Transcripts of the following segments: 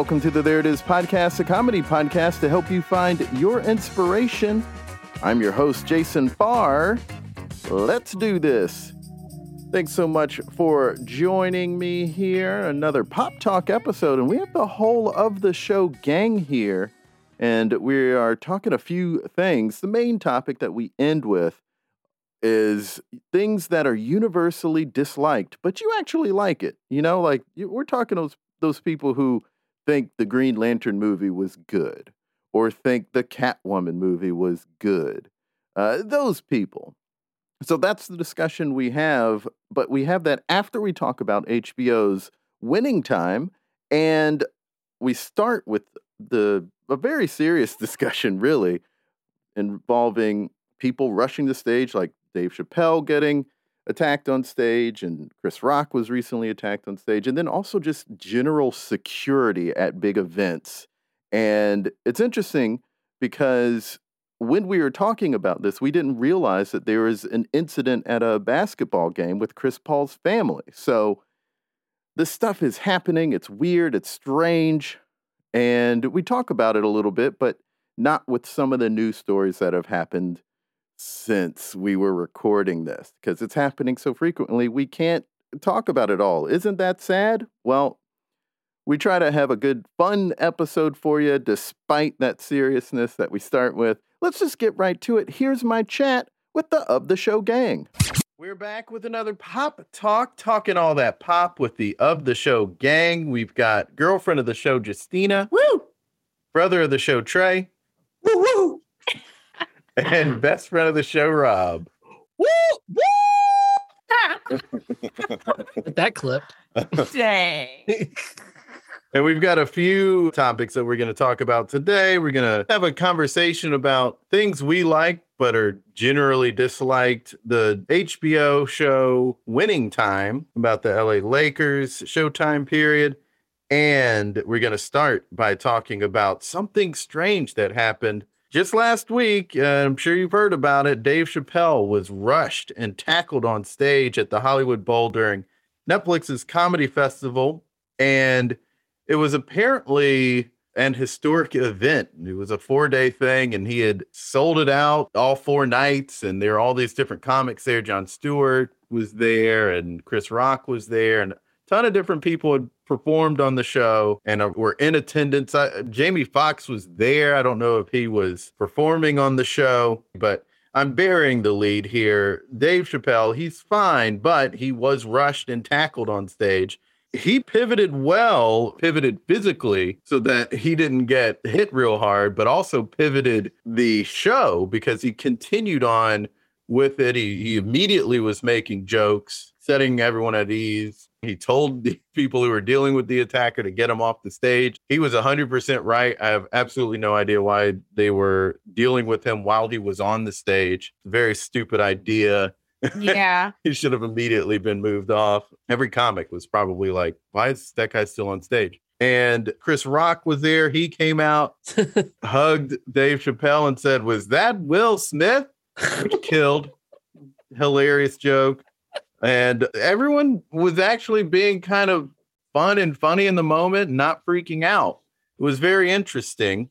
Welcome to the There It Is podcast, a comedy podcast to help you find your inspiration. I'm your host, Jason Farr. Let's do this. Thanks so much for joining me here. Another Pop Talk episode, and we have the whole of the show gang here. And we are talking a few things. The main topic that we end with is things that are universally disliked, but you actually like it. You know, like we're talking those those people who think the Green Lantern movie was good or think the Catwoman movie was good. Uh, those people. So that's the discussion we have, but we have that after we talk about HBO's winning time. And we start with the a very serious discussion, really, involving people rushing the stage, like Dave Chappelle getting attacked on stage, and Chris Rock was recently attacked on stage, and then also just general security at big events. And it's interesting because when we were talking about this, we didn't realize that there was an incident at a basketball game with Chris Paul's family. So this stuff is happening. It's weird. It's strange. And we talk about it a little bit, but not with some of the news stories that have happened since we were recording this because it's happening so frequently. We can't talk about it all. Isn't that sad? Well, we try to have a good, fun episode for you despite that seriousness that we start with. Let's just get right to it. Here's my chat with the Of the Show gang. We're back with another pop talk, talking all that pop with the Of the Show gang. We've got girlfriend of the show, Justina. Woo! Brother of the show, Trey. Woo woo! And best friend of the show, Rob. Woo! Woo! that clip. Dang. And we've got a few topics that we're going to talk about today. We're going to have a conversation about things we like but are generally disliked. The HBO show Winning Time about the LA Lakers showtime period. And we're going to start by talking about something strange that happened just last week. Uh, I'm sure you've heard about it. Dave Chappelle was rushed and tackled on stage at the Hollywood Bowl during Netflix's comedy festival. And it was apparently an historic event. It was a four day thing, and he had sold it out all four nights. And there are all these different comics there. Jon Stewart was there, and Chris Rock was there, and a ton of different people had performed on the show and uh, were in attendance. I, Jamie Foxx was there. I don't know if he was performing on the show, but I'm bearing the lead here. Dave Chappelle, he's fine, but he was rushed and tackled on stage he pivoted well, pivoted physically so that he didn't get hit real hard, but also pivoted the show because he continued on with it. He, he immediately was making jokes, setting everyone at ease. He told the people who were dealing with the attacker to get him off the stage. He was 100% right. I have absolutely no idea why they were dealing with him while he was on the stage. Very stupid idea. Yeah. he should have immediately been moved off. Every comic was probably like, why is that guy still on stage? And Chris Rock was there. He came out, hugged Dave Chappelle, and said, Was that Will Smith? Which killed. Hilarious joke. And everyone was actually being kind of fun and funny in the moment, not freaking out. It was very interesting.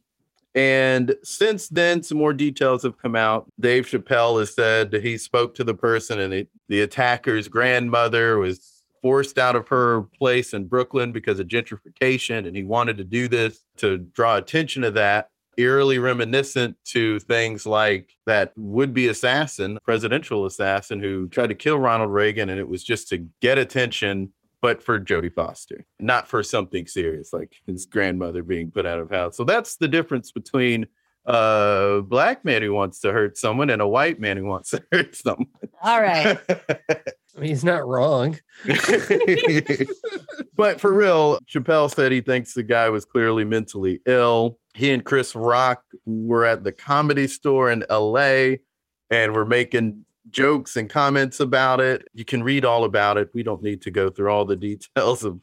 And since then, some more details have come out. Dave Chappelle has said that he spoke to the person, and it, the attacker's grandmother was forced out of her place in Brooklyn because of gentrification. And he wanted to do this to draw attention to that, eerily reminiscent to things like that would be assassin, presidential assassin, who tried to kill Ronald Reagan. And it was just to get attention but for Jodie Foster, not for something serious like his grandmother being put out of house. So that's the difference between a black man who wants to hurt someone and a white man who wants to hurt someone. All right. I mean, he's not wrong. but for real, Chappelle said he thinks the guy was clearly mentally ill. He and Chris Rock were at the comedy store in LA and we're making jokes and comments about it. You can read all about it. We don't need to go through all the details of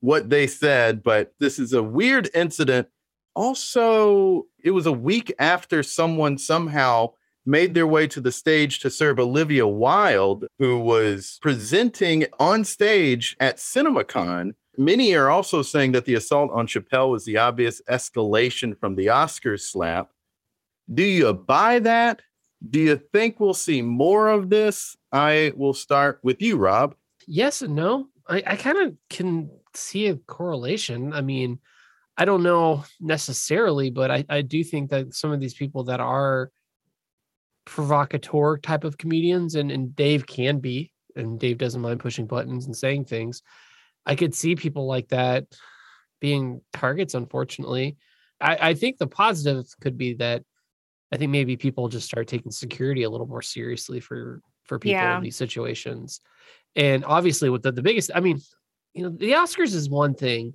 what they said, but this is a weird incident. Also, it was a week after someone somehow made their way to the stage to serve Olivia Wilde, who was presenting on stage at CinemaCon. Many are also saying that the assault on Chappelle was the obvious escalation from the Oscars slap. Do you buy that? Do you think we'll see more of this? I will start with you, Rob. Yes and no. I, I kind of can see a correlation. I mean, I don't know necessarily, but I, I do think that some of these people that are provocateur type of comedians, and, and Dave can be, and Dave doesn't mind pushing buttons and saying things. I could see people like that being targets, unfortunately. I, I think the positive could be that I think maybe people just start taking security a little more seriously for for people Yeah. in these situations. And obviously with the, the biggest, I mean, you know, the Oscars is one thing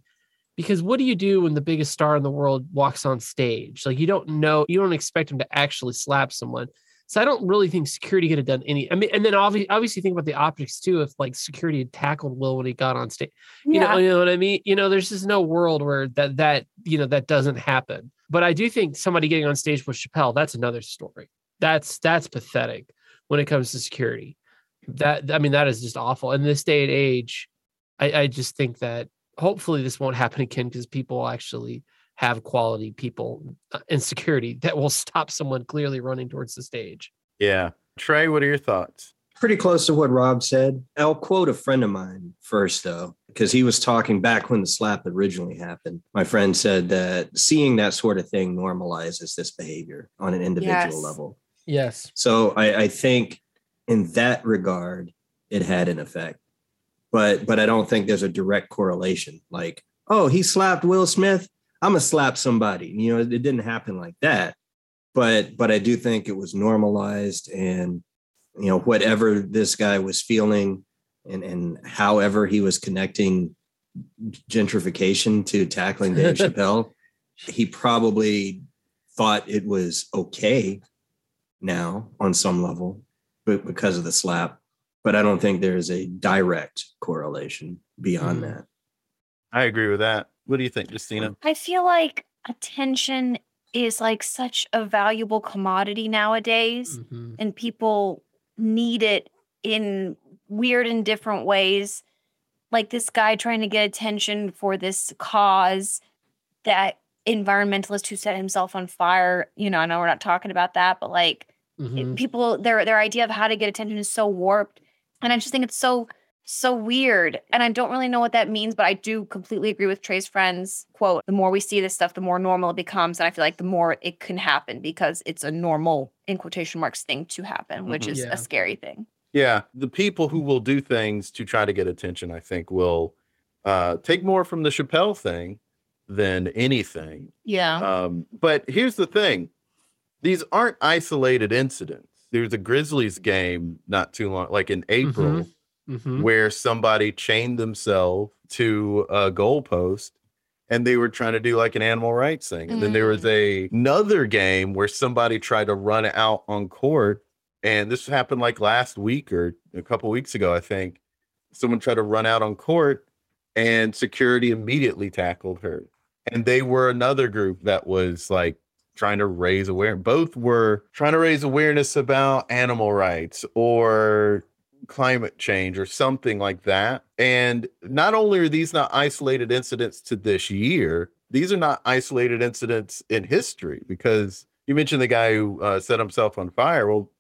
because what do you do when the biggest star in the world walks on stage? Like you don't know, you don't expect him to actually slap someone. So I don't really think security could have done any. I mean, and then obviously, obviously think about the optics too. If like security had tackled Will when he got on stage, you know, you know what I mean. You know, there's just no world where that that you know that doesn't happen. But I do think somebody getting on stage with Chappelle, that's another story. That's that's pathetic when it comes to security. That I mean, that is just awful. In this day and age, I, I just think that hopefully this won't happen again because people actually have quality people uh, in security that will stop someone clearly running towards the stage. Yeah. Trey, what are your thoughts? Pretty close to what Rob said. I'll quote a friend of mine first, though, because he was talking back when the slap originally happened. My friend said that seeing that sort of thing normalizes this behavior on an individual Yes. level. Yes. So I, I think in that regard, it had an effect. But but I don't think there's a direct correlation. Like, oh, he slapped Will Smith. I'm gonna slap somebody. You know, it, it didn't happen like that. But but I do think it was normalized and you know, whatever this guy was feeling and and however he was connecting gentrification to tackling Dave Chappelle, he probably thought it was okay now on some level but because of the slap but i don't think there's a direct correlation beyond Mhm. that I agree with that. What do you think, Justina? I feel like attention is like such a valuable commodity nowadays, Mhm. and people need it in weird and different ways. Like this guy trying to get attention for this cause, that environmentalist who set himself on fire. You know, I know we're not talking about that, but like it- Mhm. people their their idea of how to get attention is so warped and i just think it's so so weird and i don't really know what that means but i do completely agree with trey's friends quote the more we see this stuff the more normal it becomes and i feel like the more it can happen because it's a normal in quotation marks thing to happen which Mhm. is Yeah. a scary thing Yeah, the people who will do things to try to get attention, I think, will uh, take more from the Chappelle thing than anything. yeah Um, but here's the thing: these aren't isolated incidents. There's a Grizzlies game not too long, like in April, Mhm. where somebody chained themselves to a goalpost and they were trying to do like an animal rights thing. And then there was a another game where somebody tried to run out on court. And this happened like last week or a couple weeks ago, I think. Someone tried to run out on court and security immediately tackled her. And they were another group that was like trying to raise awareness. Both were trying to raise awareness about animal rights or climate change or something like that. And not only are these not isolated incidents to this year, these are not isolated incidents in history because you mentioned the guy who uh, set himself on fire. Well,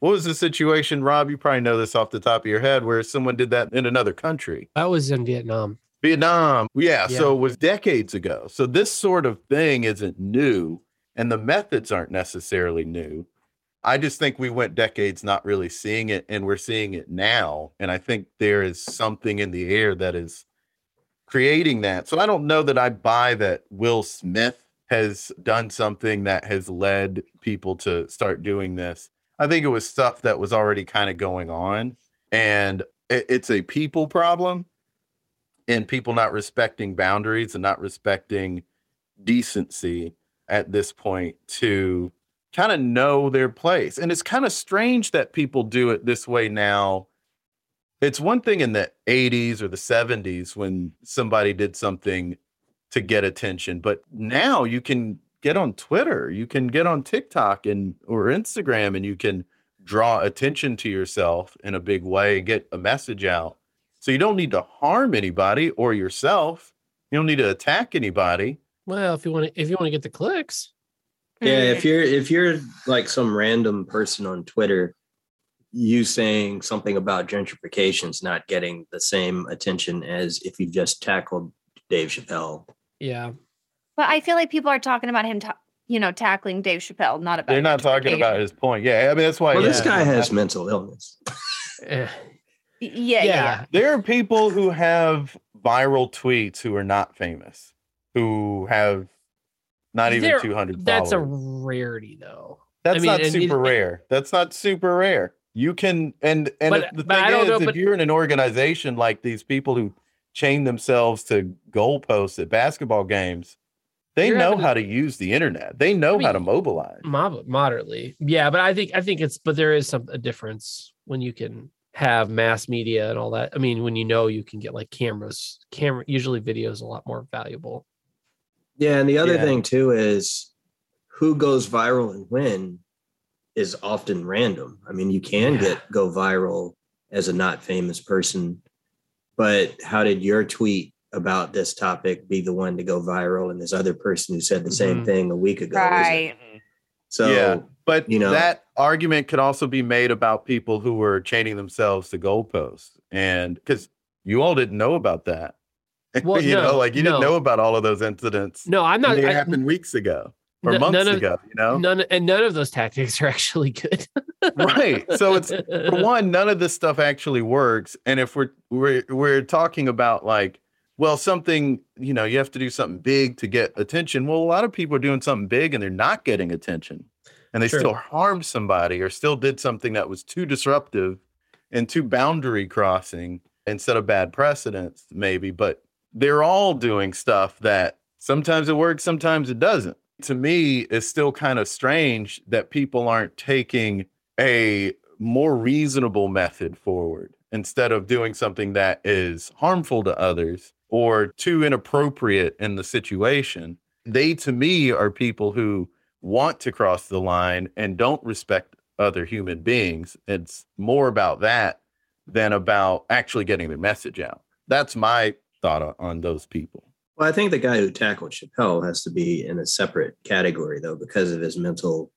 what was the situation, Rob? You probably know this off the top of your head where someone did that in another country. That was in Vietnam. Vietnam. Yeah, Yeah. So it was decades ago. So this sort of thing isn't new, and the methods aren't necessarily new. I just think we went decades not really seeing it, and we're seeing it now. And I think there is something in the air that is creating that. So I don't know that I buy that Will Smith has done something that has led people to start doing this. I think it was stuff that was already kind of going on, and it- it's a people problem and people not respecting boundaries and not respecting decency. at this point to kind of know their place. And it's kind of strange that people do it this way now. It's one thing in the 80s or the 70s when somebody did something to get attention, but now you can get on Twitter, you can get on TikTok and or Instagram and you can draw attention to yourself in a big way, get a message out. So you don't need to harm anybody or yourself. You don't need to attack anybody. Well, if you want to, if you want to get the clicks, Yeah, Mm. if you're if you're like some random person on Twitter, you saying something about gentrification's not getting the same attention as if you just tackled Dave Chappelle. yeah, But I feel like people are talking about him, ta- you know, tackling Dave Chappelle, not about. They're not talking about his point. Yeah, I mean that's why. Well, this guy has mental illness. Eh, Y- Yeah, yeah, yeah. There are people who have viral tweets who are not famous, who have not even There- 200 That's a rarity, though. That's mean, not super it- rare. That's not super rare. You can and and But- if- the I thing is, know, if but- you're in an organization like these people who chain themselves to goalposts at basketball games, they know how to use the internet. They know how to mobilize. Moderately, yeah. But I think I think it's but there is some a difference when you can have mass media and all that. I mean, when you know you can get like cameras, camera usually video is a lot more valuable. Yeah, and the other Yeah. thing too is who goes viral and when is often random. I mean, you can Yeah. get go viral as a not famous person, but how did your tweet about this topic be the one to go viral and this other person who said the same Mhm. thing a week ago? Right. So Yeah. But you know- that argument could also be made about people who were chaining themselves to goalposts, and because you all didn't know about that. Well, you know, like you no. didn't know about all of those incidents. No, I'm not. and they I- happened weeks ago or n- months of- ago. You know, None and none of those tactics are actually good. right? So it's for one, none of this stuff actually works. And if we're we're we're talking about like, well, something you know, you have to do something big to get attention. Well, a lot of people are doing something big and they're not getting attention, and they True. still harmed somebody or still did something that was too disruptive and too boundary crossing instead of bad precedents, maybe. But they're all doing stuff that sometimes it works, sometimes it doesn't. To me, it's still kind of strange that people aren't taking a more reasonable method forward instead of doing something that is harmful to others or too inappropriate in the situation. They, to me, are people who want to cross the line and don't respect other human beings. It's more about that than about actually getting the message out. That's my thought on, on those people. Well, I think the guy who tackled Chappelle has to be in a separate category though, because of his mental,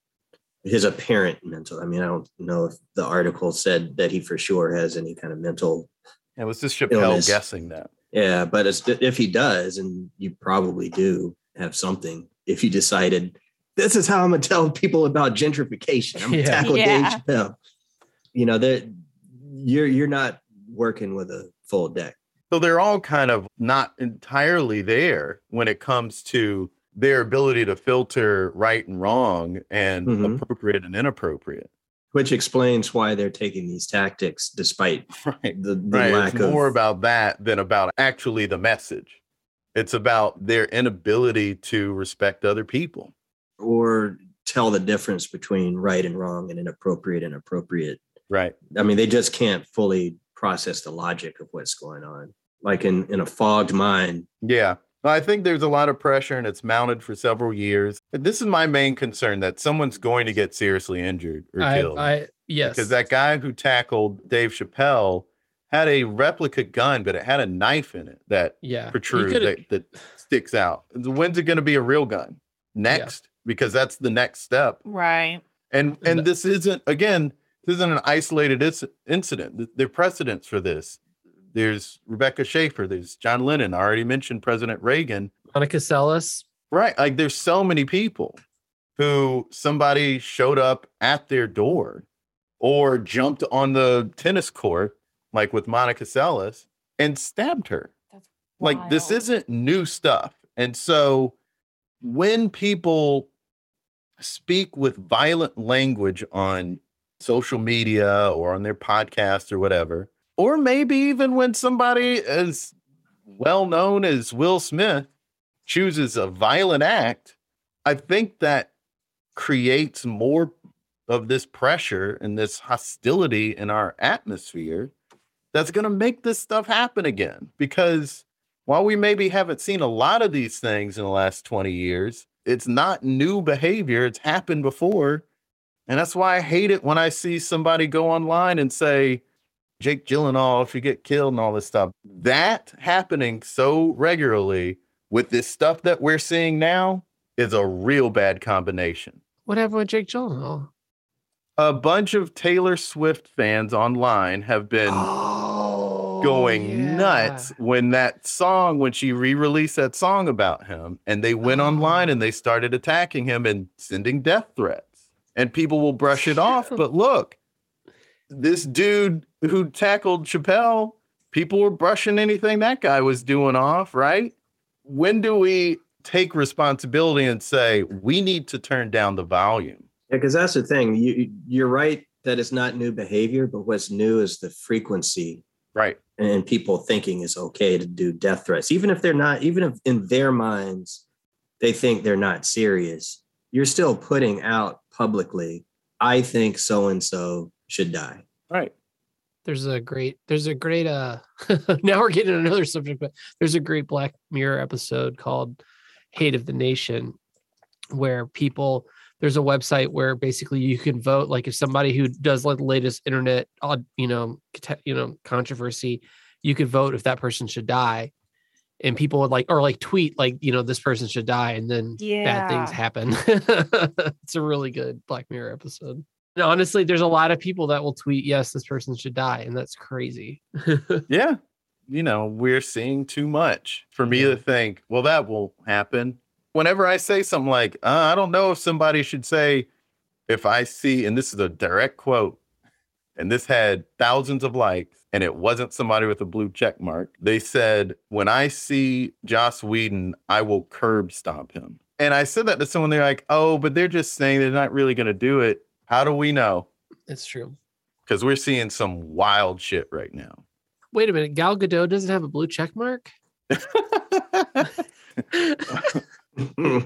his apparent mental. I mean, I don't know if the article said that he for sure has any kind of mental. It was just Chappelle Illness. guessing that. Yeah, but it's, if he does, and you probably do have something, if you decided this is how I'm gonna tell people about gentrification, I'm gonna Yeah. tackle Yeah. Dave Chappelle. You know that you're you're not working with a full deck. So they're all kind of not entirely there when it comes to their ability to filter right and wrong and Mhm. appropriate and inappropriate. which explains why they're taking these tactics despite Right. the, the right. lack It's of more about that than about actually the message. It's about their inability to respect other people. or tell the difference between right and wrong and inappropriate and appropriate. Right. I mean, they just can't fully process the logic of what's going on. Like in in a fogged mind, Yeah. I think there's a lot of pressure and it's mounted for several years. But this is my main concern that someone's going to get seriously injured or I, killed. I yes, Because that guy who tackled Dave Chappelle had a replica gun, but it had a knife in it that yeah he protrudes that, that sticks out. When's it going to be a real gun? Next, because that's the next step. Right. And and this isn't again, this isn't an isolated inc- incident. Th- There are precedents for this. There's Rebecca Schaeffer. There's John Lennon. I already mentioned President Reagan. Monica Seles. Right. Like there's so many people who somebody showed up at their door or jumped on the tennis court, like with Monica Seles, and stabbed her. That's Like this isn't new stuff. And so when people speak with violent language on social media or on their podcast or whatever, or maybe even when somebody as well known as Will Smith chooses a violent act I think that creates more of this pressure and this hostility in our atmosphere that's going to make this stuff happen again. Because while we maybe haven't seen a lot of these things in the last 20 years, it's not new behavior. It's happened before. And that's why I hate it when I see somebody go online and say, Jake Gyllenhaal, if you get killed and all this stuff. That happening so regularly with this stuff that we're seeing now is a real bad combination. What happened with Jake Gyllenhaal? A bunch of Taylor Swift fans online have been Oh, going yeah. nuts when that song, when she re released that song about him, and they went Oh. online and they started attacking him and sending death threats. And people will brush it off. But look, this dude who tackled Chappelle, people were brushing anything that guy was doing off, right? When do we take responsibility and say, we need to turn down the volume? Yeah, because that's the thing. You you're right that it's not new behavior, but what's new is the frequency Right. and people thinking it's okay to do death threats, even if they're not, even if in their minds they think they're not serious. You're still putting out publicly, I think so and so should die. Right. There's a great, there's a great, uh, now we're getting another subject, but there's a great Black Mirror episode called Hated in the Nation, where people, there's a website where basically you can vote. Like if somebody who does like the latest internet, odd, you know, you know, controversy, you could vote if that person should die. And people would like, or like tweet, like, you know, this person should die. And then bad things happen. it's a really good Black Mirror episode. And honestly, there's a lot of people that will tweet, yes, this person should die. And that's crazy. Yeah. You know, we're seeing too much for me Yeah. to think, well, that will happen. Whenever I say something like, uh, I don't know if somebody should say, if I see, and this is a direct quote, and this had thousands of likes, and it wasn't somebody with a blue check mark. They said, when I see Joss Whedon, I will curb stomp him. And I said that to someone, they're like, oh, but they're just saying they're not really going to do it. How do we know? It's true. Because we're seeing some wild shit right now. Wait a minute. Gal Gadot doesn't have a blue check mark?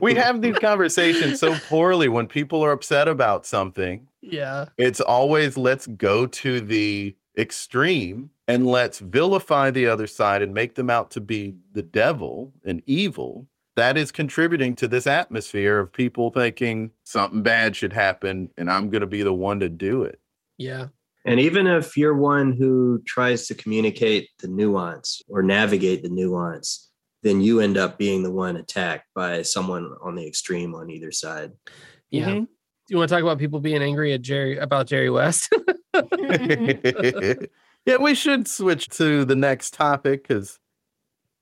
we have these conversations so poorly when people are upset about something. yeah. It's always let's go to the extreme and let's vilify the other side and make them out to be the devil and evil. That is contributing to this atmosphere of people thinking something bad should happen and I'm going to be the one to do it. Yeah. And even if you're one who tries to communicate the nuance or navigate the nuance, then you end up being the one attacked by someone on the extreme on either side. Yeah. Mhm. You want to talk about people being angry at Jerry about Jerry West? yeah, we should switch to the next topic because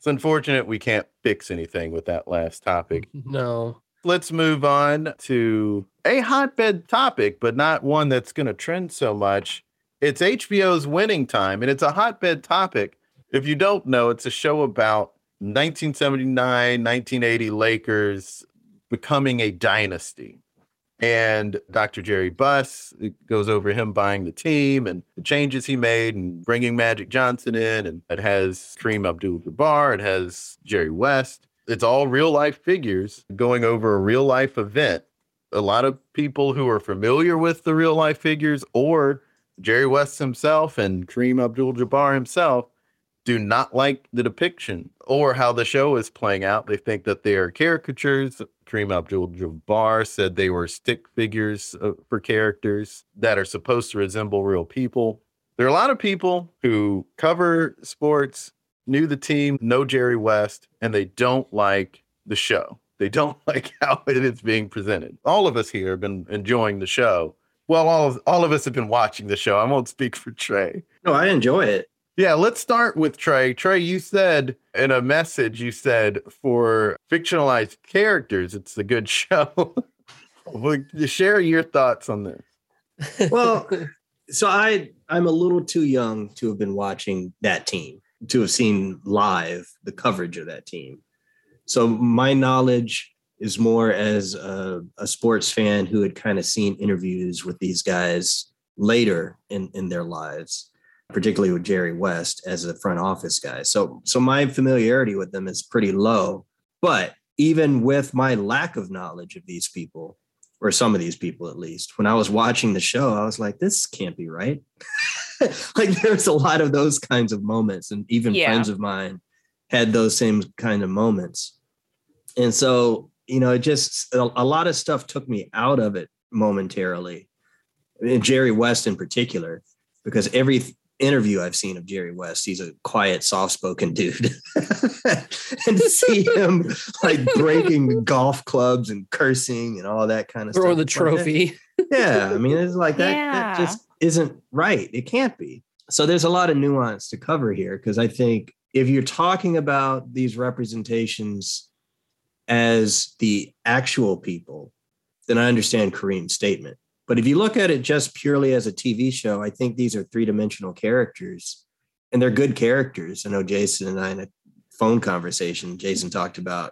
it's unfortunate we can't fix anything with that last topic. no. Let's move on to a hotbed topic, but not one that's going to trend so much. It's HBO's Winning Time, and it's a hotbed topic. If you don't know, it's a show about 1979, 1980 Lakers becoming a dynasty. And Dr. Jerry Buss uh, goes over him buying the team and the changes he made and bringing Magic Johnson in. And it has Kareem Abdul Jabbar, it has Jerry West. It's all real life figures going over a real life event. A lot of people who are familiar with the real life figures or Jerry West himself and Kareem Abdul Jabbar himself do not like the depiction or how the show is playing out. They think that they are caricatures. Kareem Abdul Jabbar said they were stick figures uh, for characters that are supposed to resemble real people. There are a lot of people who cover sports, knew the team, know Jerry West, and they don't like the show. They don't like how it is being presented. All of us here have been enjoying the show. Well, all of, all of us have been watching the show. I won't speak for Trey. No, I enjoy it. Yeah, let's start with Trey. Trey, you said in a message, you said for fictionalized characters, it's a good show. Well, Share your thoughts on this. Well, so I I'm a little too young to have been watching that team, to have seen live the coverage of that team. So my knowledge is more as a, a sports fan who had kind of seen interviews with these guys later in, in their lives, particularly with Jerry West as a front office guy. So so my familiarity with them is pretty low. But even with my lack of knowledge of these people, or some of these people at least, when I was watching the show, I was like, this can't be right. like there's a lot of those kinds of moments. And even Yeah. friends of mine had those same kind of moments. And so, you know, it just a, a lot of stuff took me out of it momentarily. And Jerry West in particular, because every interview I've seen of Jerry West, he's a quiet, soft-spoken dude. and to see him like breaking the golf clubs and cursing and all that kind of Throwing the stuff. it's like, trophy. yeah, I mean, it's like that. That just isn't right. It can't be. So there's a lot of nuance to cover here because I think if you're talking about these representations as the actual people, then I understand Kareem's statement. But if you look at it just purely as a TV show, I think these are three dimensional characters and they're good characters. I know Jason and I in a phone conversation, Jason talked about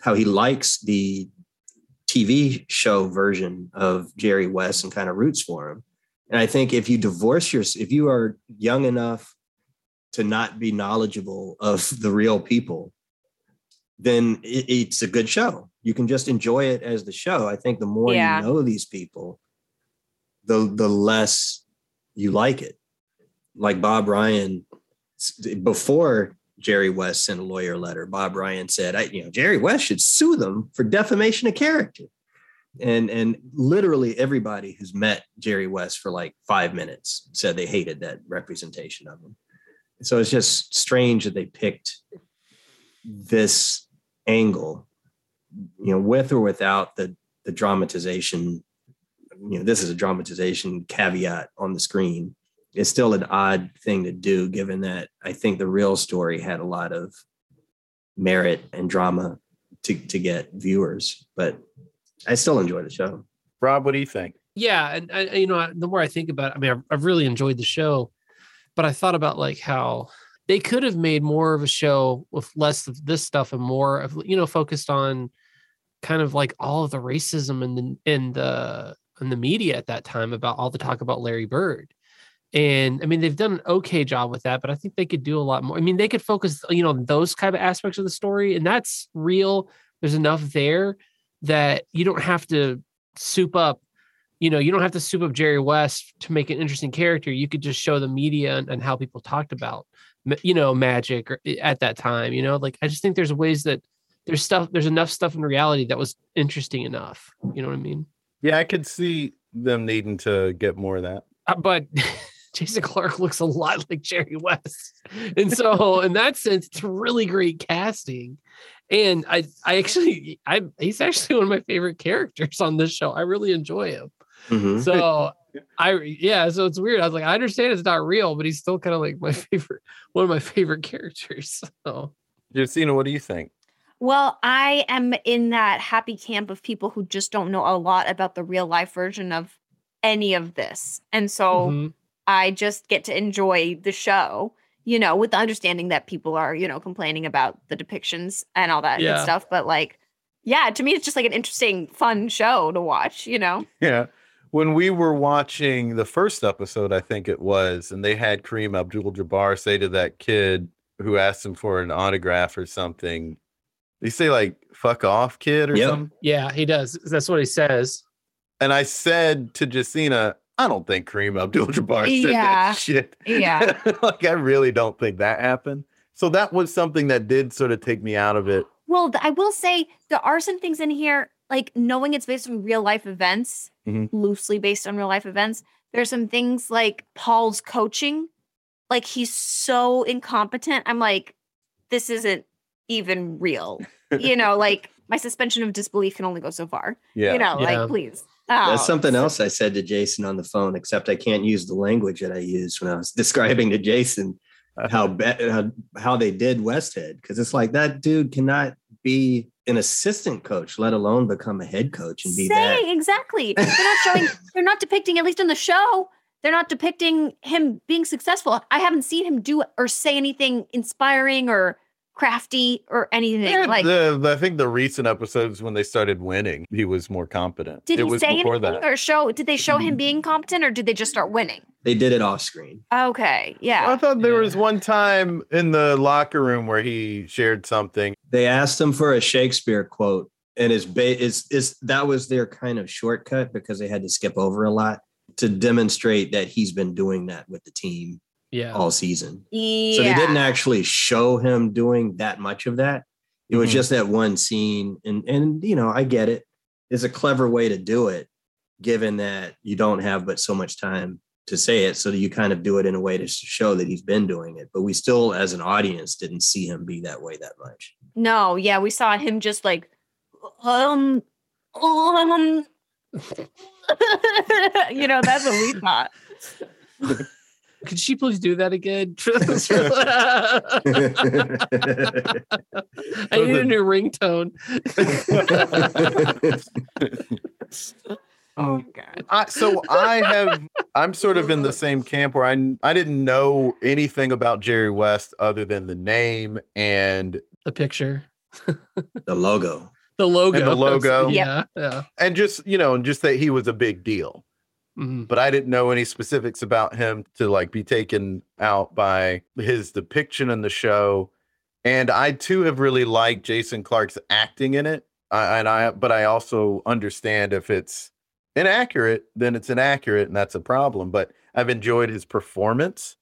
how he likes the TV show version of Jerry West and kind of roots for him. And I think if you divorce your, if you are young enough to not be knowledgeable of the real people, then it, it's a good show. You can just enjoy it as the show. I think the more Yeah. you know these people, the the less you like it. Like Bob Ryan, before Jerry West sent a lawyer letter, Bob Ryan said, I, you know, Jerry West should sue them for defamation of character. And and literally everybody who's met Jerry West for like five minutes said they hated that representation of him. So it's just strange that they picked this angle, you know, with or without the the dramatization. You know, this is a dramatization caveat on the screen. It's still an odd thing to do, given that I think the real story had a lot of merit and drama to to get viewers. But I still enjoy the show. Rob, what do you think? yeah and I, I- you know the more i think about it i mean I've, I've really enjoyed the show but i thought about like how they could have made more of a show with less of this stuff and more of you know focused on kind of like all of the racism and the in the in the media at that time about all the talk about larry bird and i mean they've done an okay job with that but i think they could do a lot more i mean they could focus you know those kind of aspects of the story and that's real there's enough there that you don't have to soup up you know, you don't have to soup up Jerry West to make an interesting character. You could just show the media and, and how people talked about, you know, magic or, eh, at that time. You know, like I just think there's ways that there's stuff, there's enough stuff in reality that was interesting enough. You know what I mean? Yeah, I could see them needing to get more of that. Uh, but Jason Clarke looks a lot like Jerry West, and so in that sense, it's really great casting. And I, I actually, I, he's actually one of my favorite characters on this show. I really enjoy him. Mhm. So I yeah, so it's weird. I was like, I understand it's not real, but he's still kind of like my favorite, one of my favorite characters. So Justina, what do you think? Well, I am in that happy camp of people who just don't know a lot about the real life version of any of this. And so mhm. I just get to enjoy the show, you know, with the understanding that people are, you know, complaining about the depictions and all that good Yeah. stuff. But like, yeah, to me, it's just like an interesting, fun show to watch, you know? Yeah. When we were watching the first episode, I think it was, and they had Kareem Abdul Jabbar say to that kid who asked him for an autograph or something, they say, like, fuck off, kid, or Yep. something. yeah, he does. That's what he says. And I said to Justina, I don't think Kareem Abdul Jabbar said Yeah. that shit. Yeah. like, I really don't think that happened. So that was something that did sort of take me out of it. Well, I will say there are some things in here, like knowing it's based on real life events, Mhm. loosely based on real life events. There's some things like Paul's coaching, like he's so incompetent. I'm like, this isn't even real. you know, like my suspension of disbelief can only go so far. Yeah. You know, Yeah. like please. That's Oh, something so- else I said to Jason on the phone, except I can't use the language that I used when I was describing to Jason how bad how, how they did Westhead. Because it's like that dude cannot be an assistant coach, let alone become a head coach and be that. Exactly. They're not showing. they're not depicting, at least in the show. They're not depicting him being successful. I haven't seen him do or say anything inspiring or crafty or anything. Yeah, like, the, the- I think the recent episodes when they started winning, he was more competent. did it he was say before anything that. or show? Did they show him mm-hmm. being competent or did they just start winning? They did it off screen. Okay. Yeah. I thought there Yeah. was one time in the locker room where he shared something. They asked him for a Shakespeare quote, and it's ba- is is that was their kind of shortcut because they had to skip over a lot to demonstrate that he's been doing that with the team Yeah. all season. yeah. So they didn't actually show him doing that much of that. It was Mhm. just that one scene, and and you know I get it. It's a clever way to do it, given that you don't have but so much time to say it. So you kind of do it in a way to show that he's been doing it. But we still, as an audience, didn't see him be that way that much. No, yeah, we saw him just like um um you know, that's what we thought. Could she please do that again? I need a new ringtone. Oh my god. I, so I have I'm sort of in the same camp where I I didn't know anything about Jerry West other than the name and The picture, the logo. the logo, the logo. Yeah, yeah. and just you know and just that he was a big deal. Mhm. But I didn't know any specifics about him to like be taken out by his depiction in the show. And I too have really liked Jason Clarke's acting in it. I, and I but I also understand if it's inaccurate, then it's inaccurate, and that's a problem. But I've enjoyed his performance.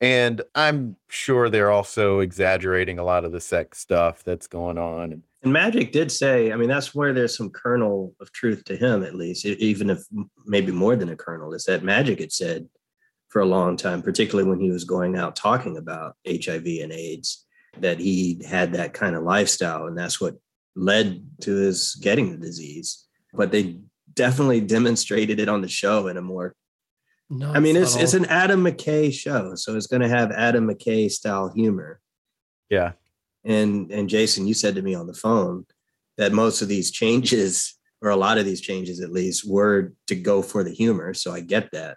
And I'm sure they're also exaggerating a lot of the sex stuff that's going on. And And Magic did say, I mean, that's where there's some kernel of truth to him, at least, even if maybe more than a kernel, is that Magic had said for a long time, particularly when he was going out talking about HIV and AIDS, that he had that kind of lifestyle. And that's what led to his getting the disease. But they definitely demonstrated it on the show in a more No, I mean, it's it's an Adam McKay show, so it's going to have Adam McKay style humor. yeah, And and Jason, you said to me on the phone that most of these changes, or a lot of these changes at least, were to go for the humor. So I get that,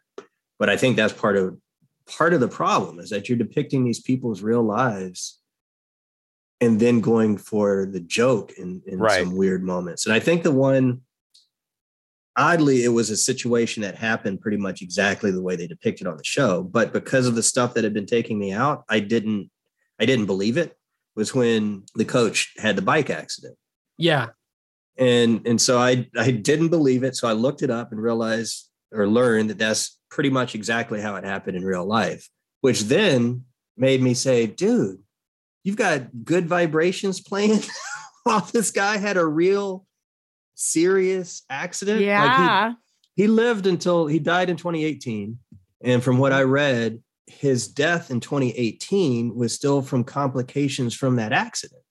but I think that's part of part of the problem is that you're depicting these people's real lives, and then going for the joke in in Right. some weird moments. And I think the one oddly, it was a situation that happened pretty much exactly the way they depicted on the show. But because of the stuff that had been taking me out, I didn't, I didn't believe it. Was when the coach had the bike accident, yeah. and and so I I didn't believe it. So I looked it up and realized or learned that that's pretty much exactly how it happened in real life. Which then made me say, dude, you've got good vibrations playing while this guy had a real serious accident. Like, he- Yeah. he lived until he died in 2018 and from what i read his death in 2018 was still from complications from that accident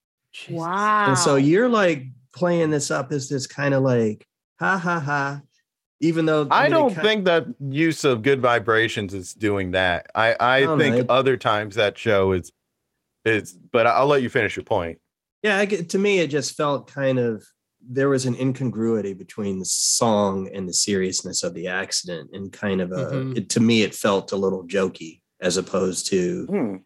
wow. and so you're like playing this up as this kind of like ha ha ha even though I mean, don't ki- think that use of good vibrations is doing that. I I don't think know. other times that show is is. But I'll let you finish your point. yeah I to me it just felt kind of there was an incongruity between the song and the seriousness of the accident and kind of a Mhm. it, to me it felt a little jokey as opposed to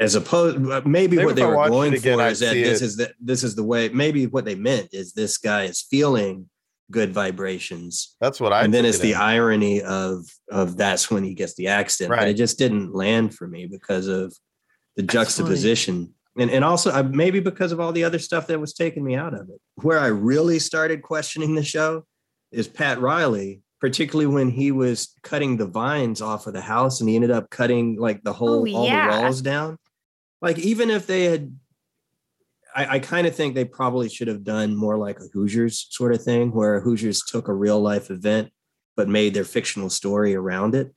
as opposed uh, maybe, Maybe what they were going again, for I'd is that see this it. is the this is the way maybe what they meant is this guy is feeling good vibrations That's what I. and then it's it the as. irony of of that's when he gets the accident but it just didn't land for me because of the juxtaposition and and also uh, maybe because of all the other stuff that was taking me out of it where i really started questioning the show is pat riley particularly when he was cutting the vines off of the house and he ended up cutting like the whole Oh, all yeah. the walls down like even if they had I, I kind of think they probably should have done more like a Hoosiers sort of thing, where Hoosiers took a real life event but made their fictional story around it.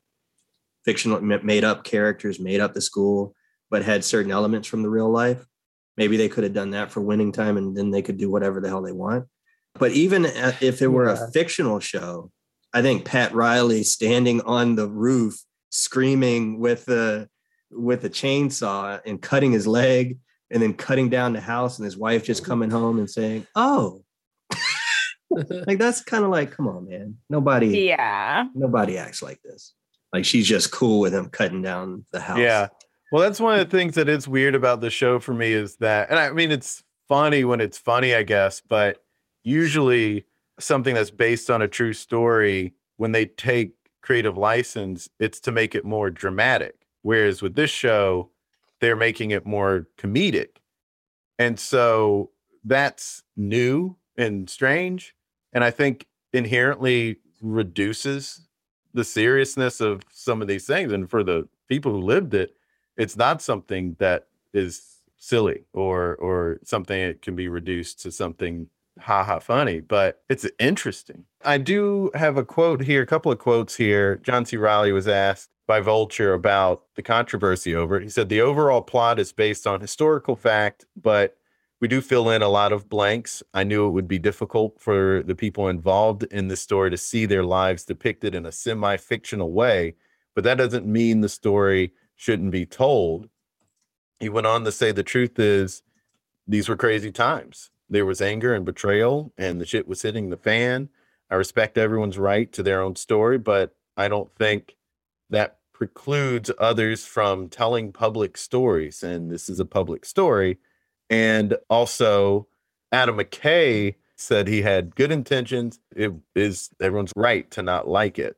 Fictional, made up characters, made up the school, but had certain elements from the real life. Maybe they could have done that for winning time, and then they could do whatever the hell they want. But even uh, if it were Yeah. a fictional show, I think Pat Riley standing on the roof screaming with the with a chainsaw and cutting his leg and then cutting down the house and his wife just coming home and saying, "Oh." like that's kind of like, come on, man. Nobody yeah. nobody acts like this. Like she's just cool with him cutting down the house. Yeah. Well, that's one of the things that is weird about the show for me is that, and I mean, it's funny when it's funny, I guess, but usually something that's based on a true story, when they take creative license, it's to make it more dramatic. Whereas with this show, they're making it more comedic. And so that's new and strange. And I think inherently reduces the seriousness of some of these things. And for the people who lived it, it's not something that is silly or or something that can be reduced to something haha funny, but it's interesting. I do have a quote here, a couple of quotes here. John C. Reilly was asked by Vulture about the controversy over it. He said the overall plot is based on historical fact, but we do fill in a lot of blanks. I knew it would be difficult for the people involved in the story to see their lives depicted in a semi fictional way, but that doesn't mean the story shouldn't be told. He went on to say the truth is these were crazy times. There was anger and betrayal, and the shit was hitting the fan. I respect everyone's right to their own story, but I don't think that precludes others from telling public stories. And this is a public story. And also, Adam McKay said he had good intentions. It is everyone's right to not like it.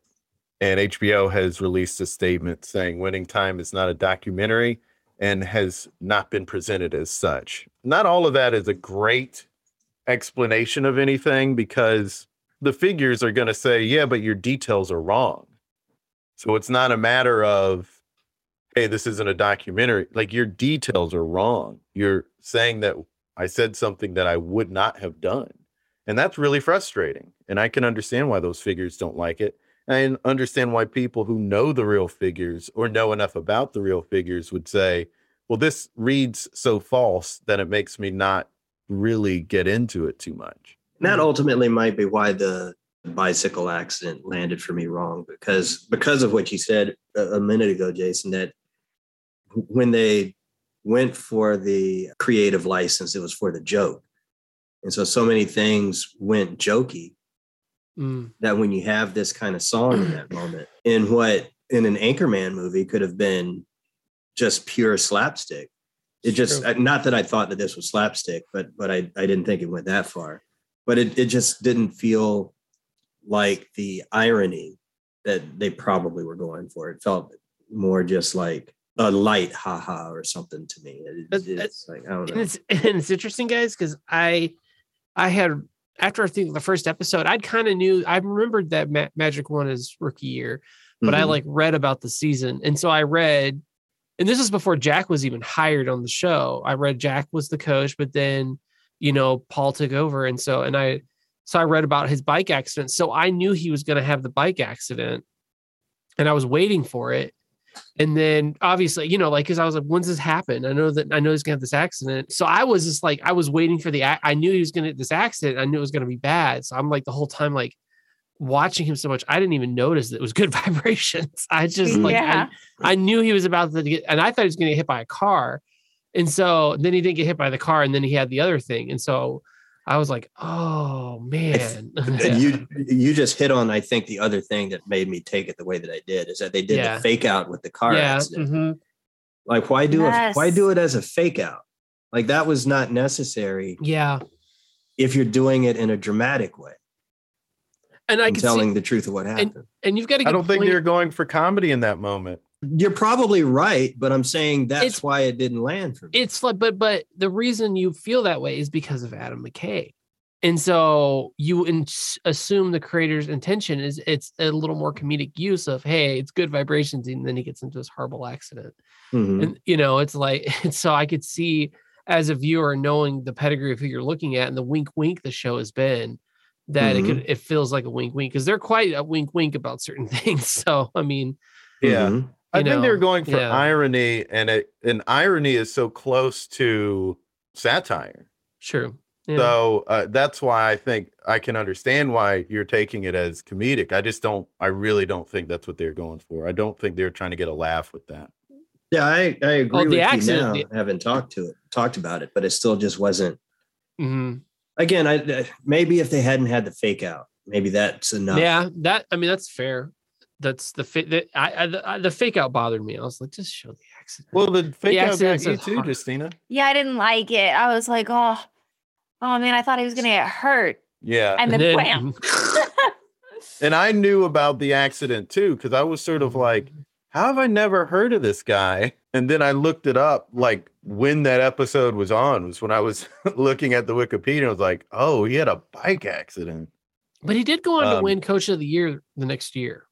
And HBO has released a statement saying Winning Time is not a documentary and has not been presented as such. Not all of that is a great explanation of anything because the figures are going to say, yeah, but your details are wrong. So it's not a matter of, hey, this isn't a documentary. Like your details are wrong. You're saying that I said something that I would not have done. And that's really frustrating. And I can understand why those figures don't like it. I understand why people who know the real figures or know enough about the real figures would say, well, this reads so false that it makes me not really get into it too much. And that mm-hmm. ultimately might be why the bicycle accident landed for me wrong because because of what you said a, a minute ago, Jason, that when they went for the creative license, it was for the joke. And so so many things went jokey Mm. that when you have this kind of song in that moment, in what in an Anchorman movie could have been just pure slapstick. It just True. not that I thought that this was slapstick, but but I, I didn't think it went that far. But it, it just didn't feel like the irony that they probably were going for. It felt more just like a light haha or something to me. It- it's like I don't and it's and it's interesting guys because i i had after i think the first episode i'd kind of knew i remembered that Ma- magic one is rookie year but i Mhm. like read about the season. And so i read and this is before jack was even hired on the show. I read jack was the coach but then you know paul took over. And so and i so i read about his bike accident. So i knew he was going to have the bike accident and i was waiting for it and then obviously, you know, like, cause I was like, when's this happen? I know that I know he's gonna have this accident. So I was just like, I was waiting for the, I knew he was gonna, get this accident. I knew it was gonna be bad. So I'm like the whole time, like watching him so much, I didn't even notice that it was good vibrations. I just mm, like, Yeah. I, I knew he was about to get, and I thought he was gonna get hit by a car. And so then he didn't get hit by the car and then he had the other thing. And so I was like, oh man. And you you just hit on I think the other thing that made me take it the way that I did is that they did Yeah. the fake out with the car yeah. accident. mhm. Like why do it why do it as a fake out? Like that was not necessary Yeah. if you're doing it in a dramatic way. And I and can telling see, the truth of what happened. and you've got to I don't think point, they're going for comedy in that moment. You're probably right, but I'm saying that's It's- why it didn't land for me. it's like but but the reason you feel that way is because of adam mckay and so you in- assume the creator's intention is it's a little more comedic use of hey it's good vibrations and then he gets into this horrible accident Mhm. and you know it's like so i could see as a viewer knowing the pedigree of who you're looking at and the wink wink the show has been that it could it feels like a wink wink because they're quite a wink wink about certain things so i mean Yeah. Mhm. I you think they're going for yeah. irony, and it and irony is so close to satire. Sure. yeah. So uh, that's why I think I can understand why you're taking it as comedic. I just don't. I really don't think that's what they're going for. I don't think they're trying to get a laugh with that. Yeah, I, I agree Oh, the with accident- you now. having talked to it, talked about it, but it still just wasn't. Mhm. Again, I maybe if they hadn't had the fake out, maybe that's enough. Yeah, that I mean that's fair. That's the fa- that I, I, the, I the fake out bothered me. I was like, just show the accident. Well, the fake out got you too, hard- Justina. Yeah, I didn't like it. I was like, oh, oh man, I thought he was gonna get hurt. Yeah. And then, then- wham. And I knew about the accident too, because I was sort of like, how have I never heard of this guy? And then I looked it up, like when that episode was on, was when I was looking at the Wikipedia. I was like, oh, he had a bike accident. But he did go on to Um, win Coach of the Year the next year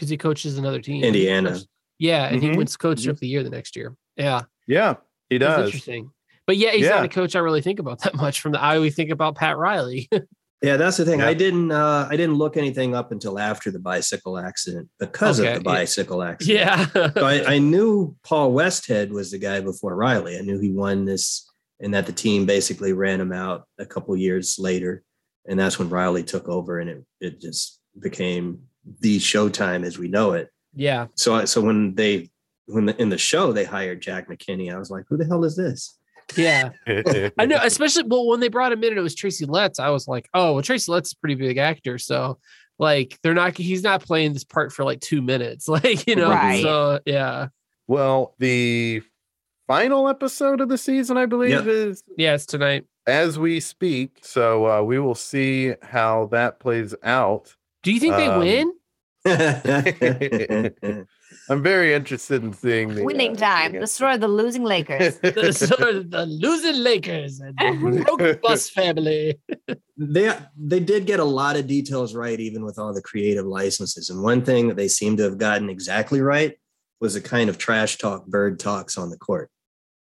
because he coaches another team. Indiana. Yeah, and Mhm. he wins Coach Mhm. of the Year the next year. Yeah, Yeah, he that's does. interesting. But yeah, he's Yeah. not a coach I really think about that much. From the I always think about Pat Riley. Yeah, that's the thing. Yeah. I didn't uh I didn't look anything up until after the bicycle accident because Okay, of the yeah. bicycle accident. yeah, So I, I knew Paul Westhead was the guy before Riley. I knew he won this and that the team basically ran him out a couple years later. And that's when Riley took over and it it just became the showtime as we know it. yeah. So I, so when they when the, in the show they hired Jack McKinney, I was like, who the hell is this? Yeah, I know. Especially well, when they brought him in and it was Tracy Letts, I was like, oh, well, Tracy Letts is a pretty big actor, so like they're not. He's not playing this part for like two minutes, like you know. Right. So yeah, well, the final episode of the season, I believe, Yep. is yeah, it's tonight. as we speak. So uh, we will see how that plays out. Do you think they Um, win? I'm very interested in seeing the Winning uh, time. The story of the losing Lakers. the, sort of the losing Lakers and the broken Buss family. they they did get a lot of details right, even with all the creative licenses. And one thing that they seem to have gotten exactly right was the kind of trash talk bird talks on the court.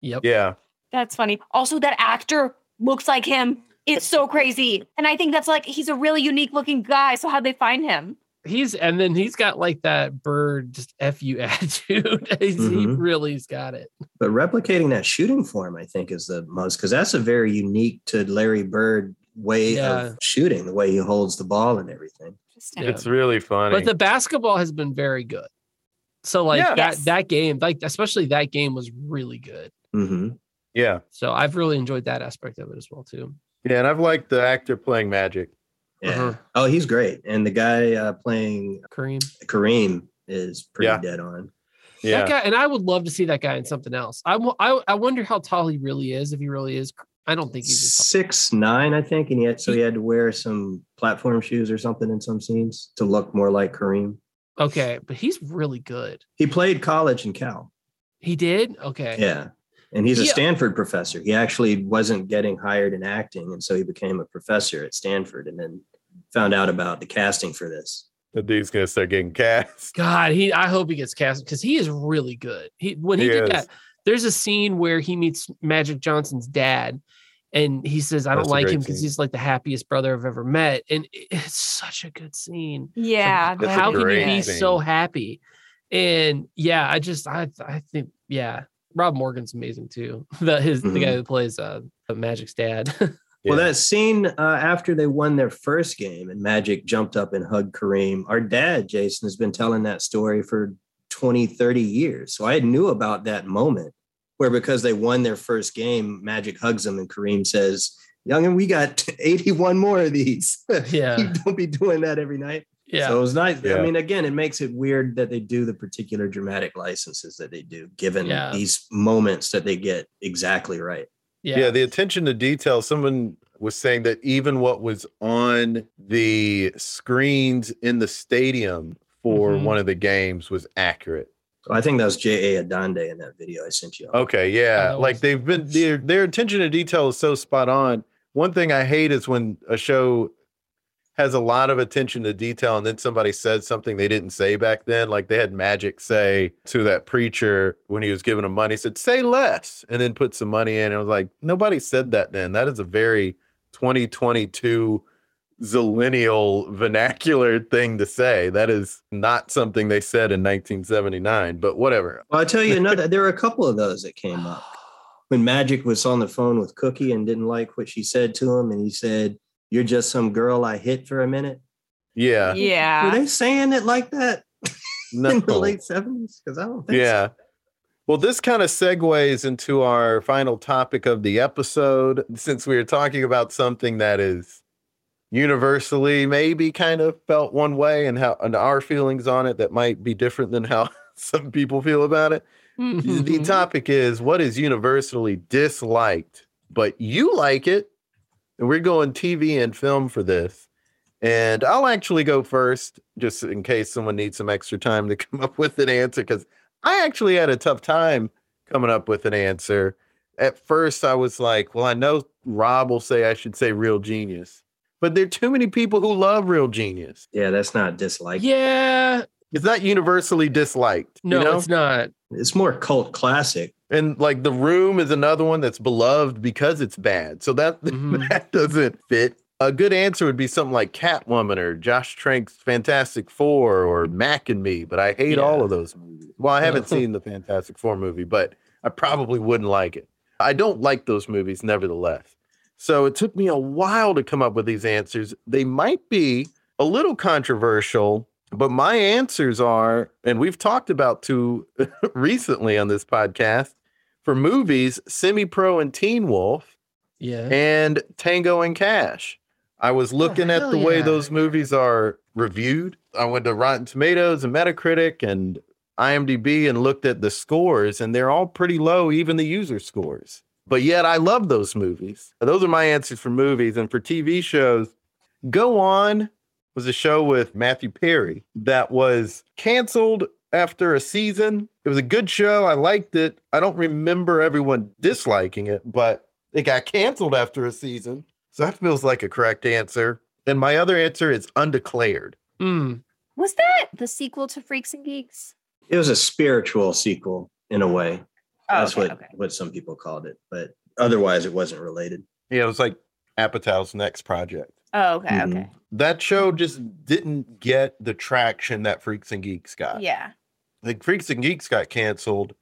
Yep. yeah. That's funny. Also, that actor looks like him. It's so crazy. And I think that's like he's a really unique looking guy. So how'd they find him? He's and then he's got like that bird just fu attitude. He's, He really's got it. But replicating that shooting form, I think, is the most because that's a very unique to Larry Bird way Yeah. of shooting, the way he holds the ball and everything. Yeah. It's really funny. But the basketball has been very good. So like Yeah. that that game, like especially that game was really good. hmm yeah. So I've really enjoyed that aspect of it as well too. Yeah. And I've liked the actor playing Magic. Yeah. Uh-huh. Oh, he's great. And the guy uh, playing Kareem. Kareem is pretty Yeah. dead on. Yeah. That guy, and I would love to see that guy in something else. I, wo- I, I wonder how tall he really is. If he really is, I don't think he's. Six nine, I think, and yet so he had to wear some platform shoes or something in some scenes to look more like Kareem. Okay, but he's really good. He played college in Cal. He did. Okay. Yeah. And he's a Yeah. Stanford professor. He actually wasn't getting hired in acting. And so he became a professor at Stanford and then found out about the casting for this. The dude's gonna start getting cast. God, he. I hope he gets cast because he is really good. He when he, He did is. that. There's a scene where he meets Magic Johnson's dad, and he says, "I don't That's like him because he's like the happiest brother I've ever met," and it's such a good scene. Yeah. That's a How can you be scene. so happy? And yeah, I just I I think yeah, Rob Morgan's amazing too. The his the Mhm. guy who plays uh Magic's dad. Well, that scene uh, after they won their first game and Magic jumped up and hugged Kareem, our dad, Jason, has been telling that story for 20, 30 years. So I knew about that moment where because they won their first game, Magic hugs him and Kareem says, Youngin, we got 81 more of these. Yeah. don't be doing that every night. Yeah. So it was nice. Yeah. I mean, again, it makes it weird that they do the particular dramatic licenses that they do, given Yeah. these moments that they get exactly right. yeah. yeah the attention to detail someone was saying that even what was on the screens in the stadium for Mhm. one of the games was accurate I think that was J.A. Adande in that video I sent you. okay yeah that like was- they've been their, their attention to detail is so spot on one thing i hate is when a show has a lot of attention to detail and then somebody said something they didn't say back then like they had magic say to that preacher when he was giving him money he said say less and then put some money in and i was like nobody said that then. That is a very 2022 zillennial vernacular thing to say. That is not something they said in 1979 but whatever. Well, I'll tell you another. there were a couple of those that came up. When Magic was on the phone with Cookie and didn't like what she said to him, and he said, "You're just some girl I hit for a minute." yeah Yeah. Were they saying it like that no. in the late seventies? Because I don't think. Yeah. So. Well, this kind of segues into our final topic of the episode, since we are talking about something that is universally maybe kind of felt one way and how and our feelings on it that might be different than how some people feel about it. Mm-hmm. the topic is what is universally disliked, but you like it. And we're going TV and film for this. And I'll actually go first, just in case someone needs some extra time to come up with an answer, because I actually had a tough time coming up with an answer. At first, I was like, well, I know Rob will say I should say real genius, but there are too many people who love real genius. Yeah, that's not dislike. Yeah, It's not universally disliked. no, you know? it's not. It's more cult classic. And like The Room is another one that's beloved because it's bad. So that Mhm. that doesn't fit. A good answer would be something like Catwoman or Josh Trank's Fantastic Four or Mac and Me, but I hate Yeah. all of those movies. Well, I haven't seen the Fantastic Four movie, but I probably wouldn't like it. I don't like those movies nevertheless. So it took me a while to come up with these answers. They might be a little controversial, but my answers are, and we've talked about two recently on this podcast for movies, Semi Pro and Teen Wolf Yeah. and Tango and Cash. I was oh, looking at hell the way those movies are reviewed. I went to Rotten Tomatoes and Metacritic and IMDb and looked at the scores, and they're all pretty low, even the user scores. But yet, I love those movies. Those are my answers for movies. And for TV shows, Go On was a show with Matthew Perry that was canceled after a season. It was a good show. I liked it. I don't remember everyone disliking it, but it got canceled after a season. So that feels like a correct answer. And my other answer is undeclared. Mm. Was that the sequel to Freaks and Geeks? It was a spiritual sequel in a way. Oh, That's okay, what okay. what some people called it, but otherwise it wasn't related. Yeah, it was like Apatow's next project. Oh, okay, Mhm. okay. That show just didn't get the traction that Freaks and Geeks got. Yeah. Like Freaks and Geeks got canceled,